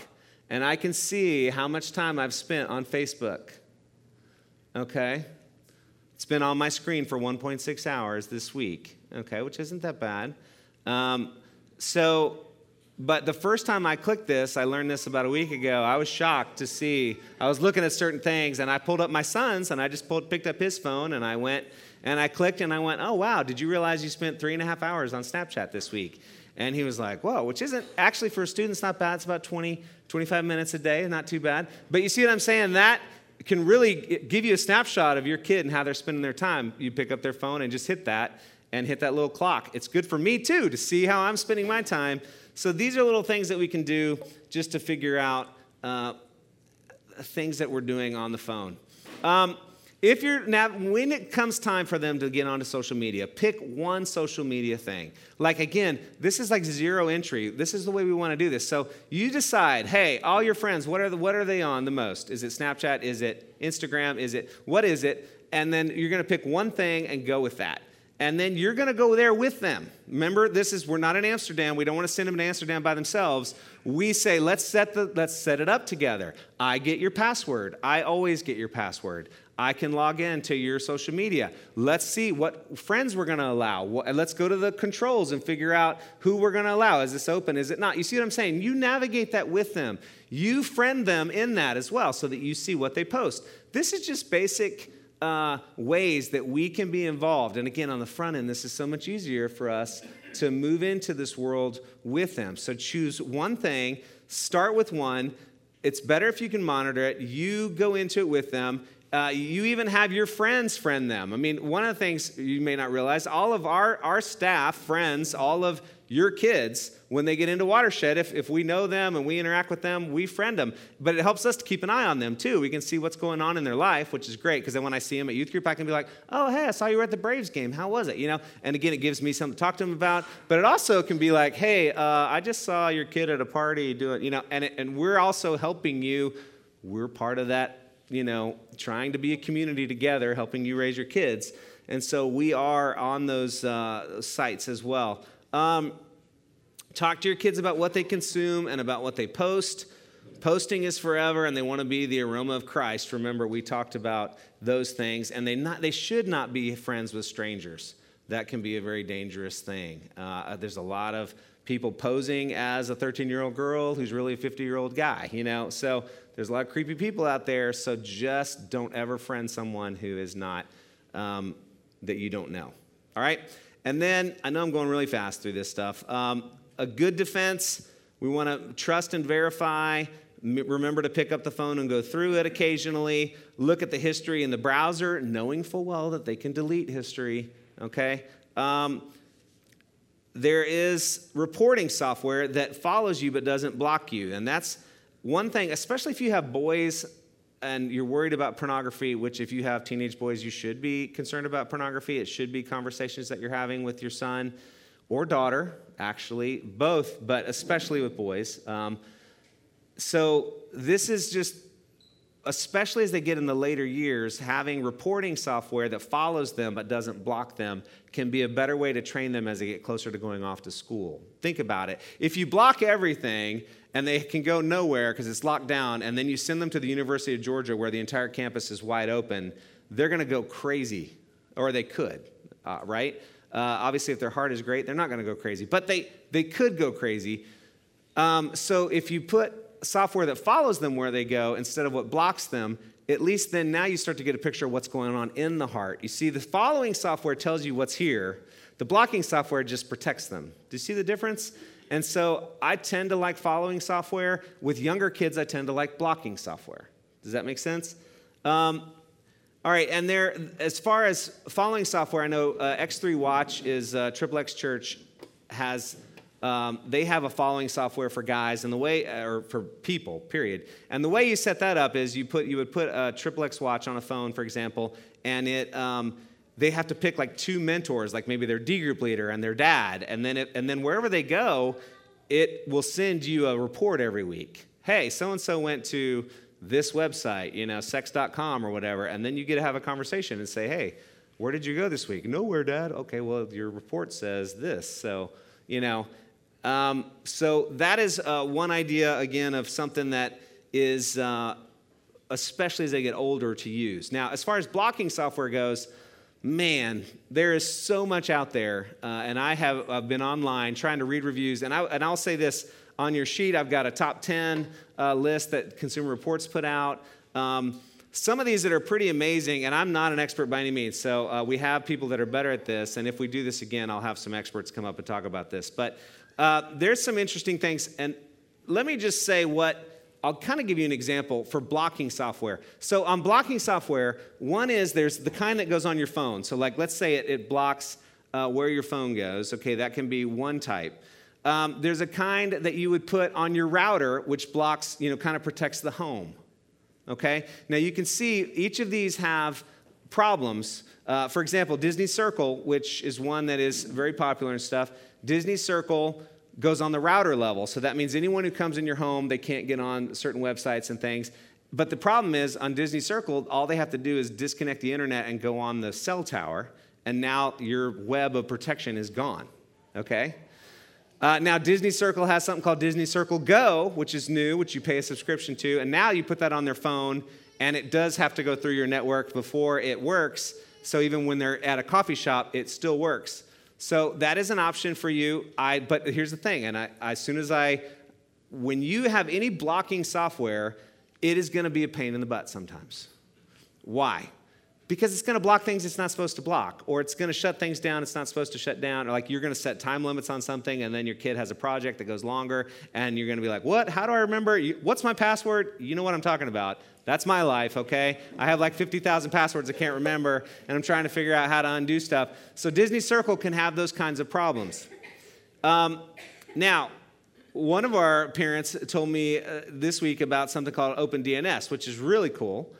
and I can see how much time I've spent on Facebook. Okay? It's been on my screen for 1.6 hours this week, okay, which isn't that bad. Um, so, but the first time I clicked this, I learned this about a week ago. I was shocked to see. I was looking at certain things, and I pulled up my son's, and I just pulled, picked up his phone, and I went and I clicked, and I went, "Oh wow! Did you realize you spent three and a half hours on Snapchat this week?" And he was like, "Whoa!" Which isn't actually for a student, it's not bad. It's about 20, 25 minutes a day, not too bad. But you see what I'm saying? That can really give you a snapshot of your kid and how they're spending their time. You pick up their phone and just hit that and hit that little clock. It's good for me too to see how I'm spending my time. So these are little things that we can do just to figure out uh, things that we're doing on the phone. Um, if you're now, when it comes time for them to get onto social media, pick one social media thing. Like again, this is like zero entry. This is the way we want to do this. So you decide, hey, all your friends, what are the, what are they on the most? Is it Snapchat? Is it Instagram? Is it what is it? And then you're going to pick one thing and go with that. And then you're going to go there with them. Remember, this is we're not in Amsterdam. We don't want to send them to Amsterdam by themselves. We say, let's set the let's set it up together. I get your password. I always get your password. I can log in to your social media. Let's see what friends we're going to allow. Let's go to the controls and figure out who we're going to allow. Is this open? Is it not? You see what I'm saying? You navigate that with them. You friend them in that as well so that you see what they post. This is just basic uh, ways that we can be involved. And again, on the front end, this is so much easier for us to move into this world with them. So choose one thing, start with one. It's better if you can monitor it. You go into it with them. Uh, you even have your friends friend them. I mean, one of the things you may not realize all of our, our staff, friends, all of your kids, when they get into Watershed, if, if we know them and we interact with them, we friend them. But it helps us to keep an eye on them too. We can see what's going on in their life, which is great because then when I see them at youth group, I can be like, oh, hey, I saw you were at the Braves game. How was it? You know? And again, it gives me something to talk to them about. But it also can be like, hey, uh, I just saw your kid at a party doing, you know, and, it, and we're also helping you. We're part of that, you know, trying to be a community together, helping you raise your kids. And so we are on those uh, sites as well. Um, talk to your kids about what they consume and about what they post. Posting is forever, and they want to be the aroma of Christ. Remember, we talked about those things, and they not they should not be friends with strangers. That can be a very dangerous thing. Uh, there's a lot of people posing as a 13 year old girl who's really a 50 year old guy, you know? So there's a lot of creepy people out there. So just don't ever friend someone who is not, um, that you don't know. All right? And then I know I'm going really fast through this stuff. Um, a good defense, we want to trust and verify. Remember to pick up the phone and go through it occasionally. Look at the history in the browser, knowing full well that they can delete history, okay? Um, there is reporting software that follows you but doesn't block you. And that's one thing, especially if you have boys and you're worried about pornography, which if you have teenage boys, you should be concerned about pornography. It should be conversations that you're having with your son or daughter, actually, both, but especially with boys. Um, so this is just, especially as they get in the later years, having reporting software that follows them but doesn't block them can be a better way to train them as they get closer to going off to school. Think about it. If you block everything, and they can go nowhere because it's locked down, and then you send them to the University of Georgia where the entire campus is wide open, they're going to go crazy, or they could, uh, right? Uh, obviously, if their heart is great, they're not going to go crazy, but they, they could go crazy. Um, so if you put software that follows them where they go instead of what blocks them, at least then now you start to get a picture of what's going on in the heart. You see, the following software tells you what's here, the blocking software just protects them. Do you see the difference? And so I tend to like following software. With younger kids, I tend to like blocking software. Does that make sense? Um, all right, and there, as far as following software, I know uh, X3 Watch is uh, Triple X Church has. Um, they have a following software for guys and the way or for people period and the way you set that up is you put you would put a triple x watch on a phone for example and it um, they have to pick like two mentors like maybe their d group leader and their dad and then it, and then wherever they go it will send you a report every week hey so and so went to this website, you know, sex.com or whatever, and then you get to have a conversation and say, hey, where did you go this week? Nowhere, Dad. Okay, well, your report says this. So, you know, um, so that is uh, one idea, again, of something that is, uh, especially as they get older, to use. Now, as far as blocking software goes, man, there is so much out there. Uh, and I have uh, been online trying to read reviews, and, I, and I'll say this on your sheet, I've got a top 10 uh, list that Consumer Reports put out. Um, some of these that are pretty amazing, and I'm not an expert by any means, so uh, we have people that are better at this, and if we do this again, I'll have some experts come up and talk about this. But uh, there's some interesting things, and let me just say what I'll kind of give you an example for blocking software. So, on blocking software, one is there's the kind that goes on your phone. So, like, let's say it, it blocks uh, where your phone goes. Okay, that can be one type. Um, there's a kind that you would put on your router, which blocks, you know, kind of protects the home. Okay? Now you can see each of these have problems. Uh, for example, Disney Circle, which is one that is very popular and stuff, Disney Circle goes on the router level. So that means anyone who comes in your home, they can't get on certain websites and things. But the problem is on Disney Circle, all they have to do is disconnect the internet and go on the cell tower, and now your web of protection is gone. Okay? Uh, now, Disney Circle has something called Disney Circle Go, which is new, which you pay a subscription to. And now you put that on their phone, and it does have to go through your network before it works. So even when they're at a coffee shop, it still works. So that is an option for you. I, but here's the thing, and I, as soon as I, when you have any blocking software, it is going to be a pain in the butt sometimes. Why? Because it's going to block things it's not supposed to block, or it's going to shut things down it's not supposed to shut down, or like you're going to set time limits on something, and then your kid has a project that goes longer, and you're going to be like, What? How do I remember? What's my password? You know what I'm talking about. That's my life, okay? I have like 50,000 passwords I can't remember, and I'm trying to figure out how to undo stuff. So Disney Circle can have those kinds of problems. Um, now, one of our parents told me uh, this week about something called OpenDNS, which is really cool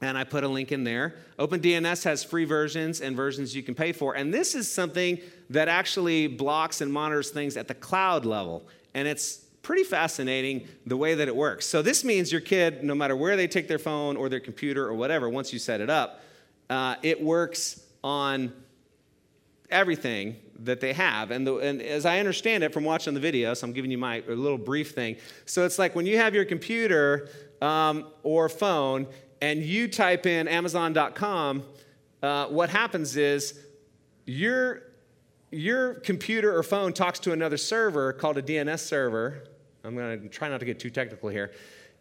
and I put a link in there. OpenDNS has free versions and versions you can pay for. And this is something that actually blocks and monitors things at the cloud level. And it's pretty fascinating the way that it works. So, this means your kid, no matter where they take their phone or their computer or whatever, once you set it up, uh, it works on everything that they have. And, the, and, as I understand it from watching the video, so I'm giving you my little brief thing. So it's like when you have your computer um, or phone and you type in Amazon.com, uh, what happens is your, your computer or phone talks to another server called a DNS server. I'm going to try not to get too technical here.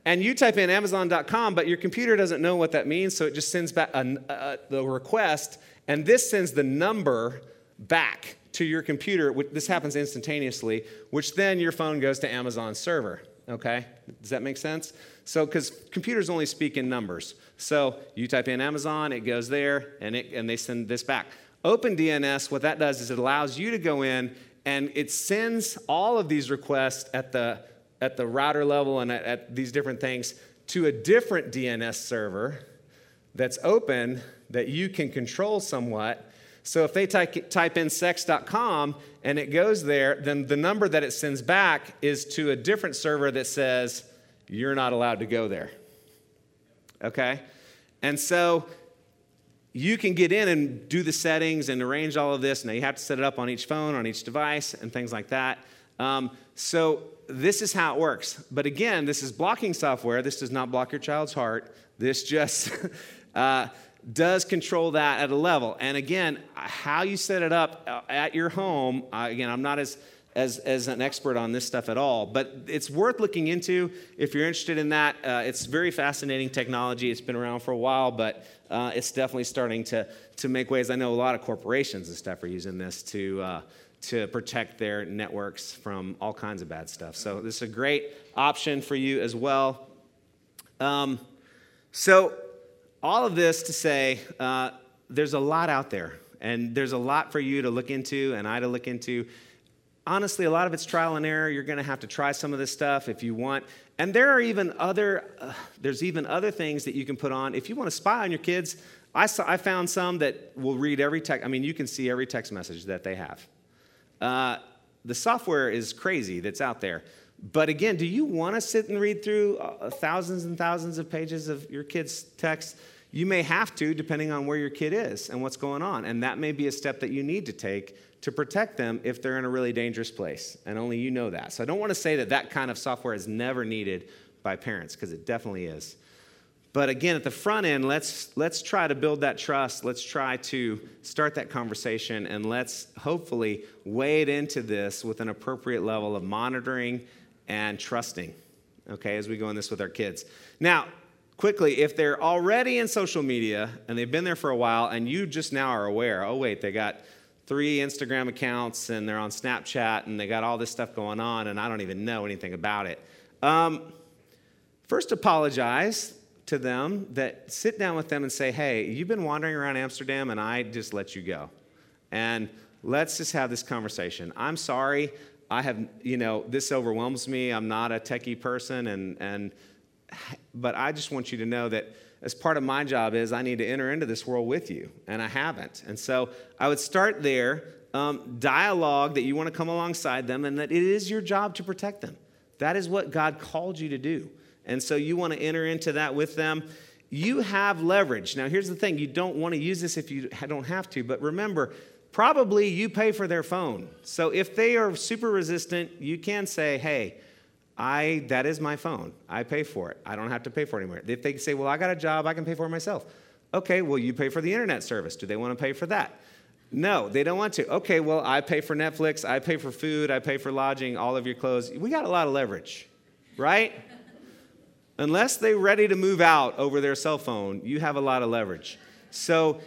And you type in Amazon.com, but your computer doesn't know what that means, so it just sends back the request, and this sends the number back to your computer. This happens instantaneously, which then your phone goes to Amazon's server. Okay? Does that make sense? So, because computers only speak in numbers. So you type in Amazon, it goes there, and, it, and they send this back. OpenDNS, what that does is it allows you to go in and it sends all of these requests at the, at the router level and at, at these different things to a different DNS server that's open that you can control somewhat. So if they type, type in sex.com and it goes there, then the number that it sends back is to a different server that says, you're not allowed to go there. Okay? And so you can get in and do the settings and arrange all of this. Now you have to set it up on each phone, on each device, and things like that. Um, so this is how it works. But again, this is blocking software. This does not block your child's heart. This just uh, does control that at a level. And again, how you set it up uh, at your home, uh, again, I'm not as as, as an expert on this stuff at all, but it's worth looking into if you're interested in that. Uh, it's very fascinating technology. It's been around for a while, but uh, it's definitely starting to, to make waves. I know a lot of corporations and stuff are using this to, uh, to protect their networks from all kinds of bad stuff. So, this is a great option for you as well. Um, so, all of this to say, uh, there's a lot out there, and there's a lot for you to look into and I to look into honestly, a lot of it's trial and error. You're going to have to try some of this stuff if you want. And there are even other, uh, there's even other things that you can put on. If you want to spy on your kids, I, saw, I found some that will read every text. I mean, you can see every text message that they have. Uh, the software is crazy that's out there. But again, do you want to sit and read through uh, thousands and thousands of pages of your kids' text? You may have to, depending on where your kid is and what's going on. And that may be a step that you need to take to protect them if they're in a really dangerous place. And only you know that. So I don't want to say that that kind of software is never needed by parents, because it definitely is. But again, at the front end, let's, let's try to build that trust. Let's try to start that conversation, and let's hopefully wade into this with an appropriate level of monitoring and trusting, okay, as we go in this with our kids. Now, quickly, if they're already in social media and they've been there for a while, and you just now are aware, oh, wait, they got three Instagram accounts and they're on Snapchat and they got all this stuff going on and I don't even know anything about it. Um, first, apologize to them that sit down with them and say, hey, you've been wandering around Amsterdam and I just let you go. And let's just have this conversation. I'm sorry. I have, you know, this overwhelms me. I'm not a techie person and, and, but I just want you to know that as part of my job is I need to enter into this world with you, and I haven't. And so I would start there, um, dialogue that you want to come alongside them, and that it is your job to protect them. That is what God called you to do. And so you want to enter into that with them. You have leverage. Now, here's the thing you don't want to use this if you don't have to, but remember, probably you pay for their phone. So if they are super resistant, you can say, hey, I that is my phone. I pay for it. I don't have to pay for it anymore. If they say, "Well, I got a job, I can pay for it myself." Okay, well, you pay for the internet service. Do they want to pay for that? No, they don't want to. Okay, well, I pay for Netflix, I pay for food, I pay for lodging, all of your clothes. We got a lot of leverage, right? Unless they're ready to move out over their cell phone, you have a lot of leverage. So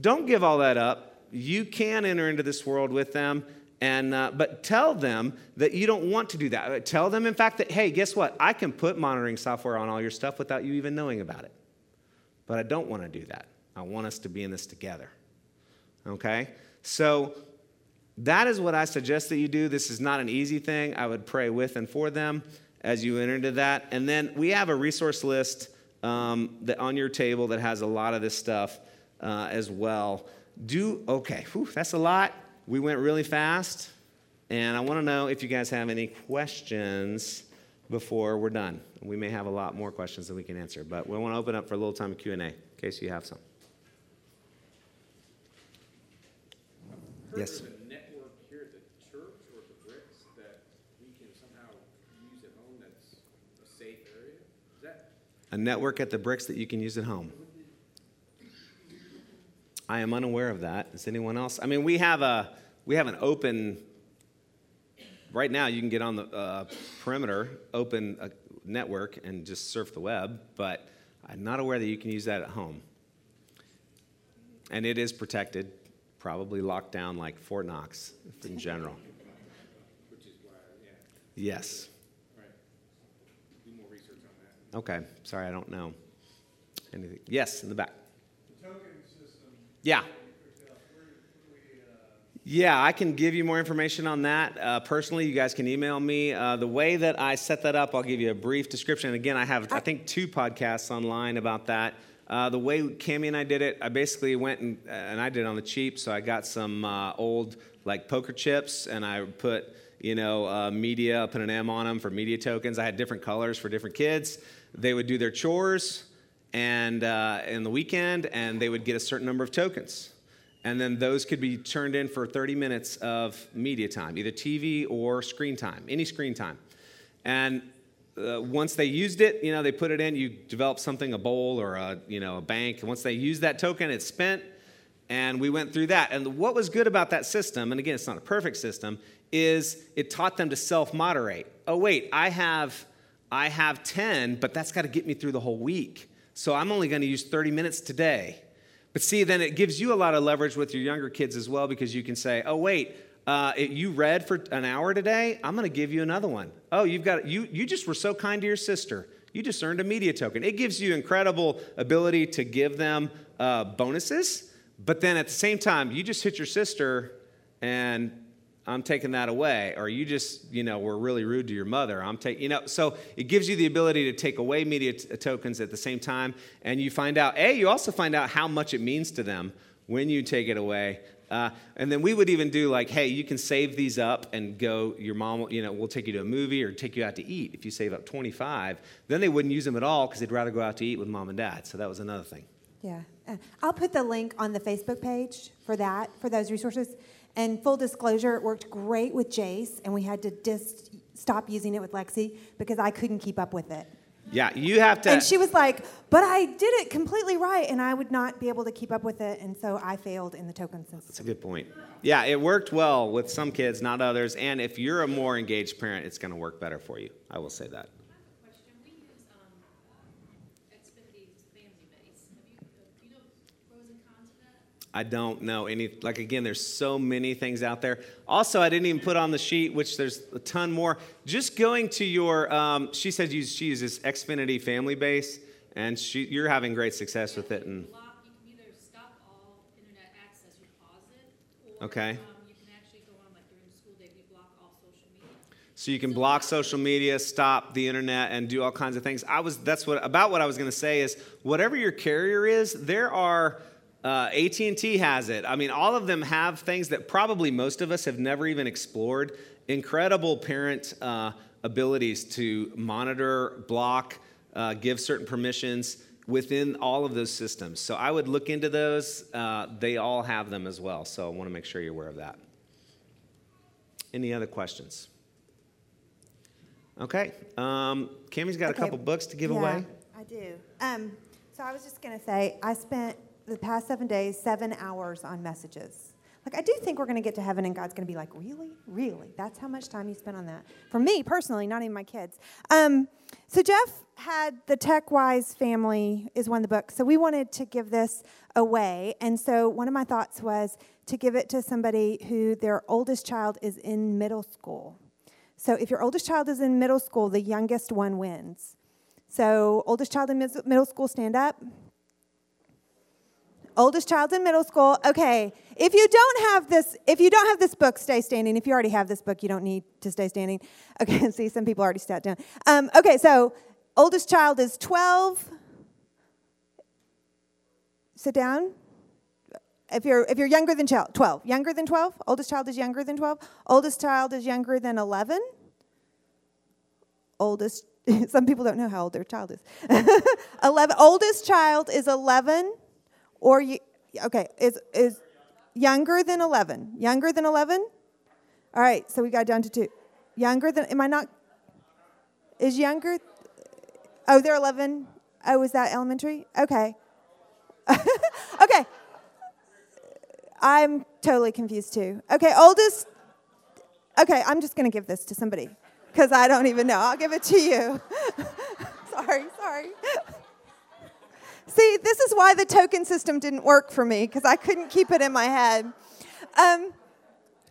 don't give all that up. You can enter into this world with them. And, uh, but tell them that you don't want to do that. Tell them, in fact, that, hey, guess what? I can put monitoring software on all your stuff without you even knowing about it. But I don't want to do that. I want us to be in this together. Okay? So that is what I suggest that you do. This is not an easy thing. I would pray with and for them as you enter into that. And then we have a resource list um, that on your table that has a lot of this stuff uh, as well. Do, okay, whew, that's a lot. We went really fast, and I want to know if you guys have any questions before we're done. We may have a lot more questions than we can answer, but we want to open up for a little time of Q&A in case you have some. Yes. There's a network here at the church or at the bricks that we can somehow use at home that's a safe area? Is that, A network at the bricks that you can use at home. I am unaware of that. Is anyone else? I mean, we have a we have an open. Right now, you can get on the uh, perimeter, open a network, and just surf the web. But I'm not aware that you can use that at home. And it is protected, probably locked down like Fort Knox in general. which is why, yeah, Yes. right. Do more research on that. Okay. Sorry, I don't know. Anything? Yes, in the back. Yeah. Yeah, I can give you more information on that. Uh, personally, you guys can email me. Uh, the way that I set that up, I'll give you a brief description. Again, I have, I think, two podcasts online about that. Uh, the way Cami and I did it, I basically went and, and I did it on the cheap. So I got some uh, old, like, poker chips, and I put, you know, uh, media, put an M on them for media tokens. I had different colors for different kids. They would do their chores and uh, in the weekend, and they would get a certain number of tokens. And then those could be turned in for 30 minutes of media time, either TV or screen time, any screen time. And uh, once they used it, you know, they put it in, you develop something, a bowl or a, you know, a bank. And once they use that token, it's spent. And we went through that. And what was good about that system, and again, it's not a perfect system, is it taught them to self-moderate. Oh, wait, I have, I have 10, but that's got to get me through the whole week. So I'm only going to use 30 minutes today. But see, then it gives you a lot of leverage with your younger kids as well because you can say, oh, wait, uh, it, you read for an hour today. I'm going to give you another one. Oh, you've got you. You just were so kind to your sister. You just earned a media token. It gives you incredible ability to give them uh, bonuses, but then at the same time, you just hit your sister, and I'm taking that away. Or you just, you know, were really rude to your mother. I'm taking, you know, so it gives you the ability to take away media t- tokens at the same time, and you find out. A, you also find out how much it means to them when you take it away. Uh, and then we would even do like, hey, you can save these up and go, your mom, you know, we'll take you to a movie or take you out to eat if you save up 25. Then they wouldn't use them at all because they'd rather go out to eat with mom and dad. So that was another thing. Yeah. Uh, I'll put the link on the Facebook page for that, for those resources. And full disclosure, it worked great with Jace, and we had to just stop using it with Lexi because I couldn't keep up with it. Yeah, you have to. And she was like, but I did it completely right, and I would not be able to keep up with it, and so I failed in the token system. That's a good point. Yeah, it worked well with some kids, not others. And if you're a more engaged parent, it's going to work better for you. I will say that. Question, we use, um, Xfinity's family base. Have you, uh, do you know pros and cons of that? I don't know any, like, again, there's so many things out there. Also, I didn't even put on the sheet, which there's a ton more. Just going to your, um, she said you, she uses Xfinity family base, and she, you're having great success with it. And Block, you can either stop all internet access, you pause it, or, Okay. um, you can actually go on, like during the school day, we block all social media. So you can block social media, stop the internet, and do all kinds of things. I was that's what about what I was going to say is whatever your carrier is, there are. Uh, AT&T has it. I mean, all of them have things that probably most of us have never even explored. Incredible parent uh, abilities to monitor, block, uh, give certain permissions within all of those systems. So I would look into those. Uh, they all have them as well. So I want to make sure you're aware of that. Any other questions? Okay. Um, Cammy's got Okay, a couple books to give yeah, away. I do. Um, so I was just going to say, I spent the past seven days, seven hours on messages. Like, I do think we're going to get to heaven and God's going to be like, really? Really? That's how much time you spent on that? For me personally, not even my kids. Um, so, Jeff had the Tech Wise family, is one of the books. So, we wanted to give this away. And so, one of my thoughts was to give it to somebody who their oldest child is in middle school. So, if your oldest child is in middle school, the youngest one wins. So, oldest child in middle school, stand up. Oldest child's in middle school. Okay. If you don't have this, if you don't have this book, stay standing. If you already have this book, you don't need to stay standing. Okay. See, some people already sat down. Um, okay. So, oldest child is 12. Sit down. If you're if you're younger than child, 12, younger than 12, oldest child is younger than 12. Oldest child is younger than 11. Oldest some people don't know how old their child is. 11 oldest child is 11 or you, okay, is is younger than 11. Younger than 11? All right, so we got down to 2. Younger than am I not is younger Oh, they're 11. Oh, is that elementary? Okay. okay. I'm totally confused too. Okay, oldest. Okay, I'm just going to give this to somebody because I don't even know. I'll give it to you. sorry, sorry. See, this is why the token system didn't work for me because I couldn't keep it in my head. Um,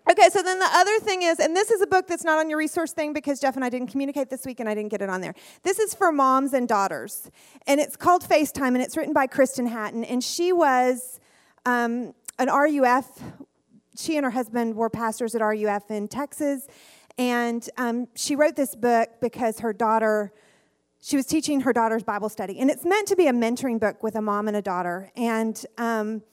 okay, so then the other thing is, and this is a book that's not on your resource thing because Jeff and I didn't communicate this week and I didn't get it on there. This is for moms and daughters, and it's called FaceTime, and it's written by Kristen Hatton, and she was um, an RUF. She and her husband were pastors at RUF in Texas, and um, she wrote this book because her daughter she was teaching her daughter's Bible study. And it's meant to be a mentoring book with a mom and a daughter. And um,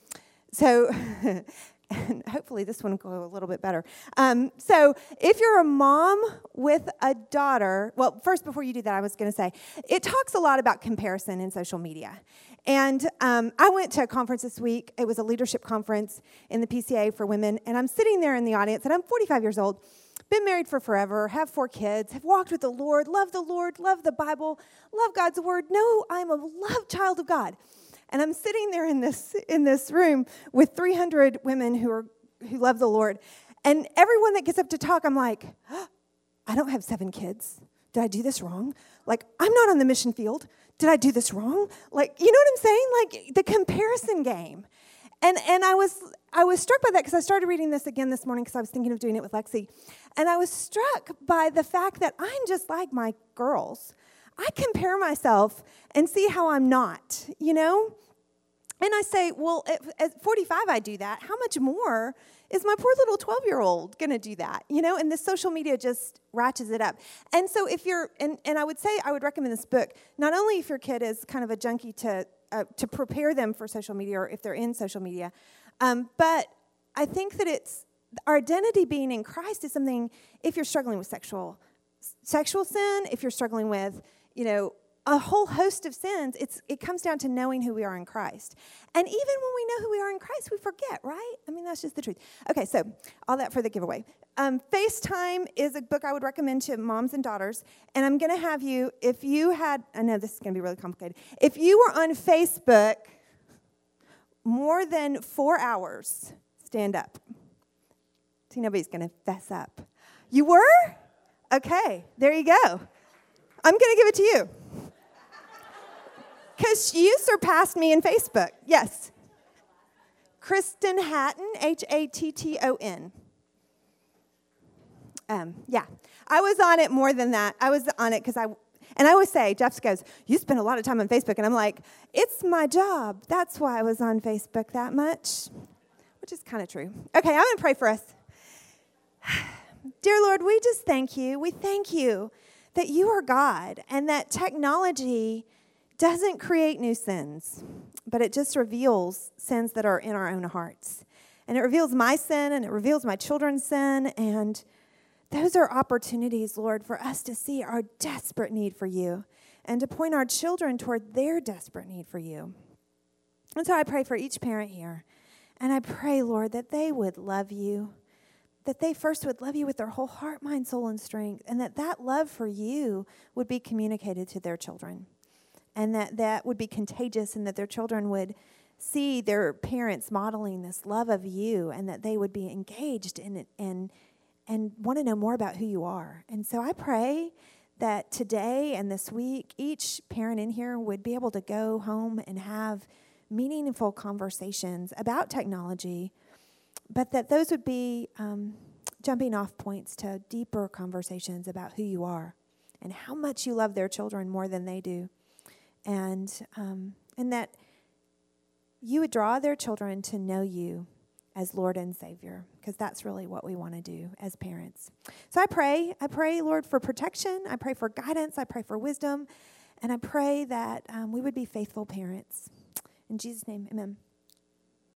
so, and hopefully this one will go a little bit better. Um, so, if you're a mom with a daughter, well, first, before you do that, I was going to say it talks a lot about comparison in social media. And um, I went to a conference this week. It was a leadership conference in the PCA for women. And I'm sitting there in the audience, and I'm 45 years old been married for forever, have four kids, have walked with the Lord, love the Lord, love the Bible, love God's word. No, I'm a loved child of God. And I'm sitting there in this in this room with 300 women who are who love the Lord. And everyone that gets up to talk, I'm like, oh, I don't have seven kids. Did I do this wrong? Like, I'm not on the mission field. Did I do this wrong? Like, you know what I'm saying? Like the comparison game. And and I was I was struck by that because I started reading this again this morning because I was thinking of doing it with Lexi. And I was struck by the fact that I'm just like my girls. I compare myself and see how I'm not, you know? And I say, well, at, at 45, I do that. How much more is my poor little 12 year old going to do that? You know, and the social media just ratchets it up. And so, if you're, and, and I would say, I would recommend this book, not only if your kid is kind of a junkie to, uh, to prepare them for social media or if they're in social media, um, but I think that it's our identity being in Christ is something if you're struggling with sexual sexual sin, if you're struggling with, you know, a whole host of sins, it's it comes down to knowing who we are in Christ. And even when we know who we are in Christ, we forget, right? I mean, that's just the truth. Okay, so all that for the giveaway. Um, FaceTime is a book I would recommend to moms and daughters. And I'm going to have you, if you had, I know this is going to be really complicated. If you were on Facebook more than four hours, stand up. See, nobody's to fess up. You were? Okay, there you go. I'm to give it to you. Because you surpassed me in Facebook. Yes. Kristen Hatton, H A T T O N. Um, yeah, I was on it more than that. I was on it because I, and I always say, Jeff goes, You spend a lot of time on Facebook. And I'm like, It's my job. That's why I was on Facebook that much, which is kind of true. Okay, I'm going to pray for us. Dear Lord, we just thank you. We thank you that you are God and that technology doesn't create new sins, but it just reveals sins that are in our own hearts. And it reveals my sin and it reveals my children's sin. And those are opportunities, Lord, for us to see our desperate need for you and to point our children toward their desperate need for you. And so I pray for each parent here. And I pray, Lord, that they would love you that they first would love you with their whole heart, mind, soul, and strength, and that that love for you would be communicated to their children, and that that would be contagious, and that their children would see their parents modeling this love of you and that they would be engaged in it and and want to know more about who you are. And so I pray that today and this week each parent in here would be able to go home and have meaningful conversations about technology, but that those would be um, jumping off points to deeper conversations about who you are and how much you love their children more than they do, and um, and that you would draw their children to know you as Lord and Savior, because that's really what we want to do as parents. So I pray, I pray, Lord, for protection. I pray for guidance. I pray for wisdom. And I pray that um, we would be faithful parents. In Jesus' name, amen.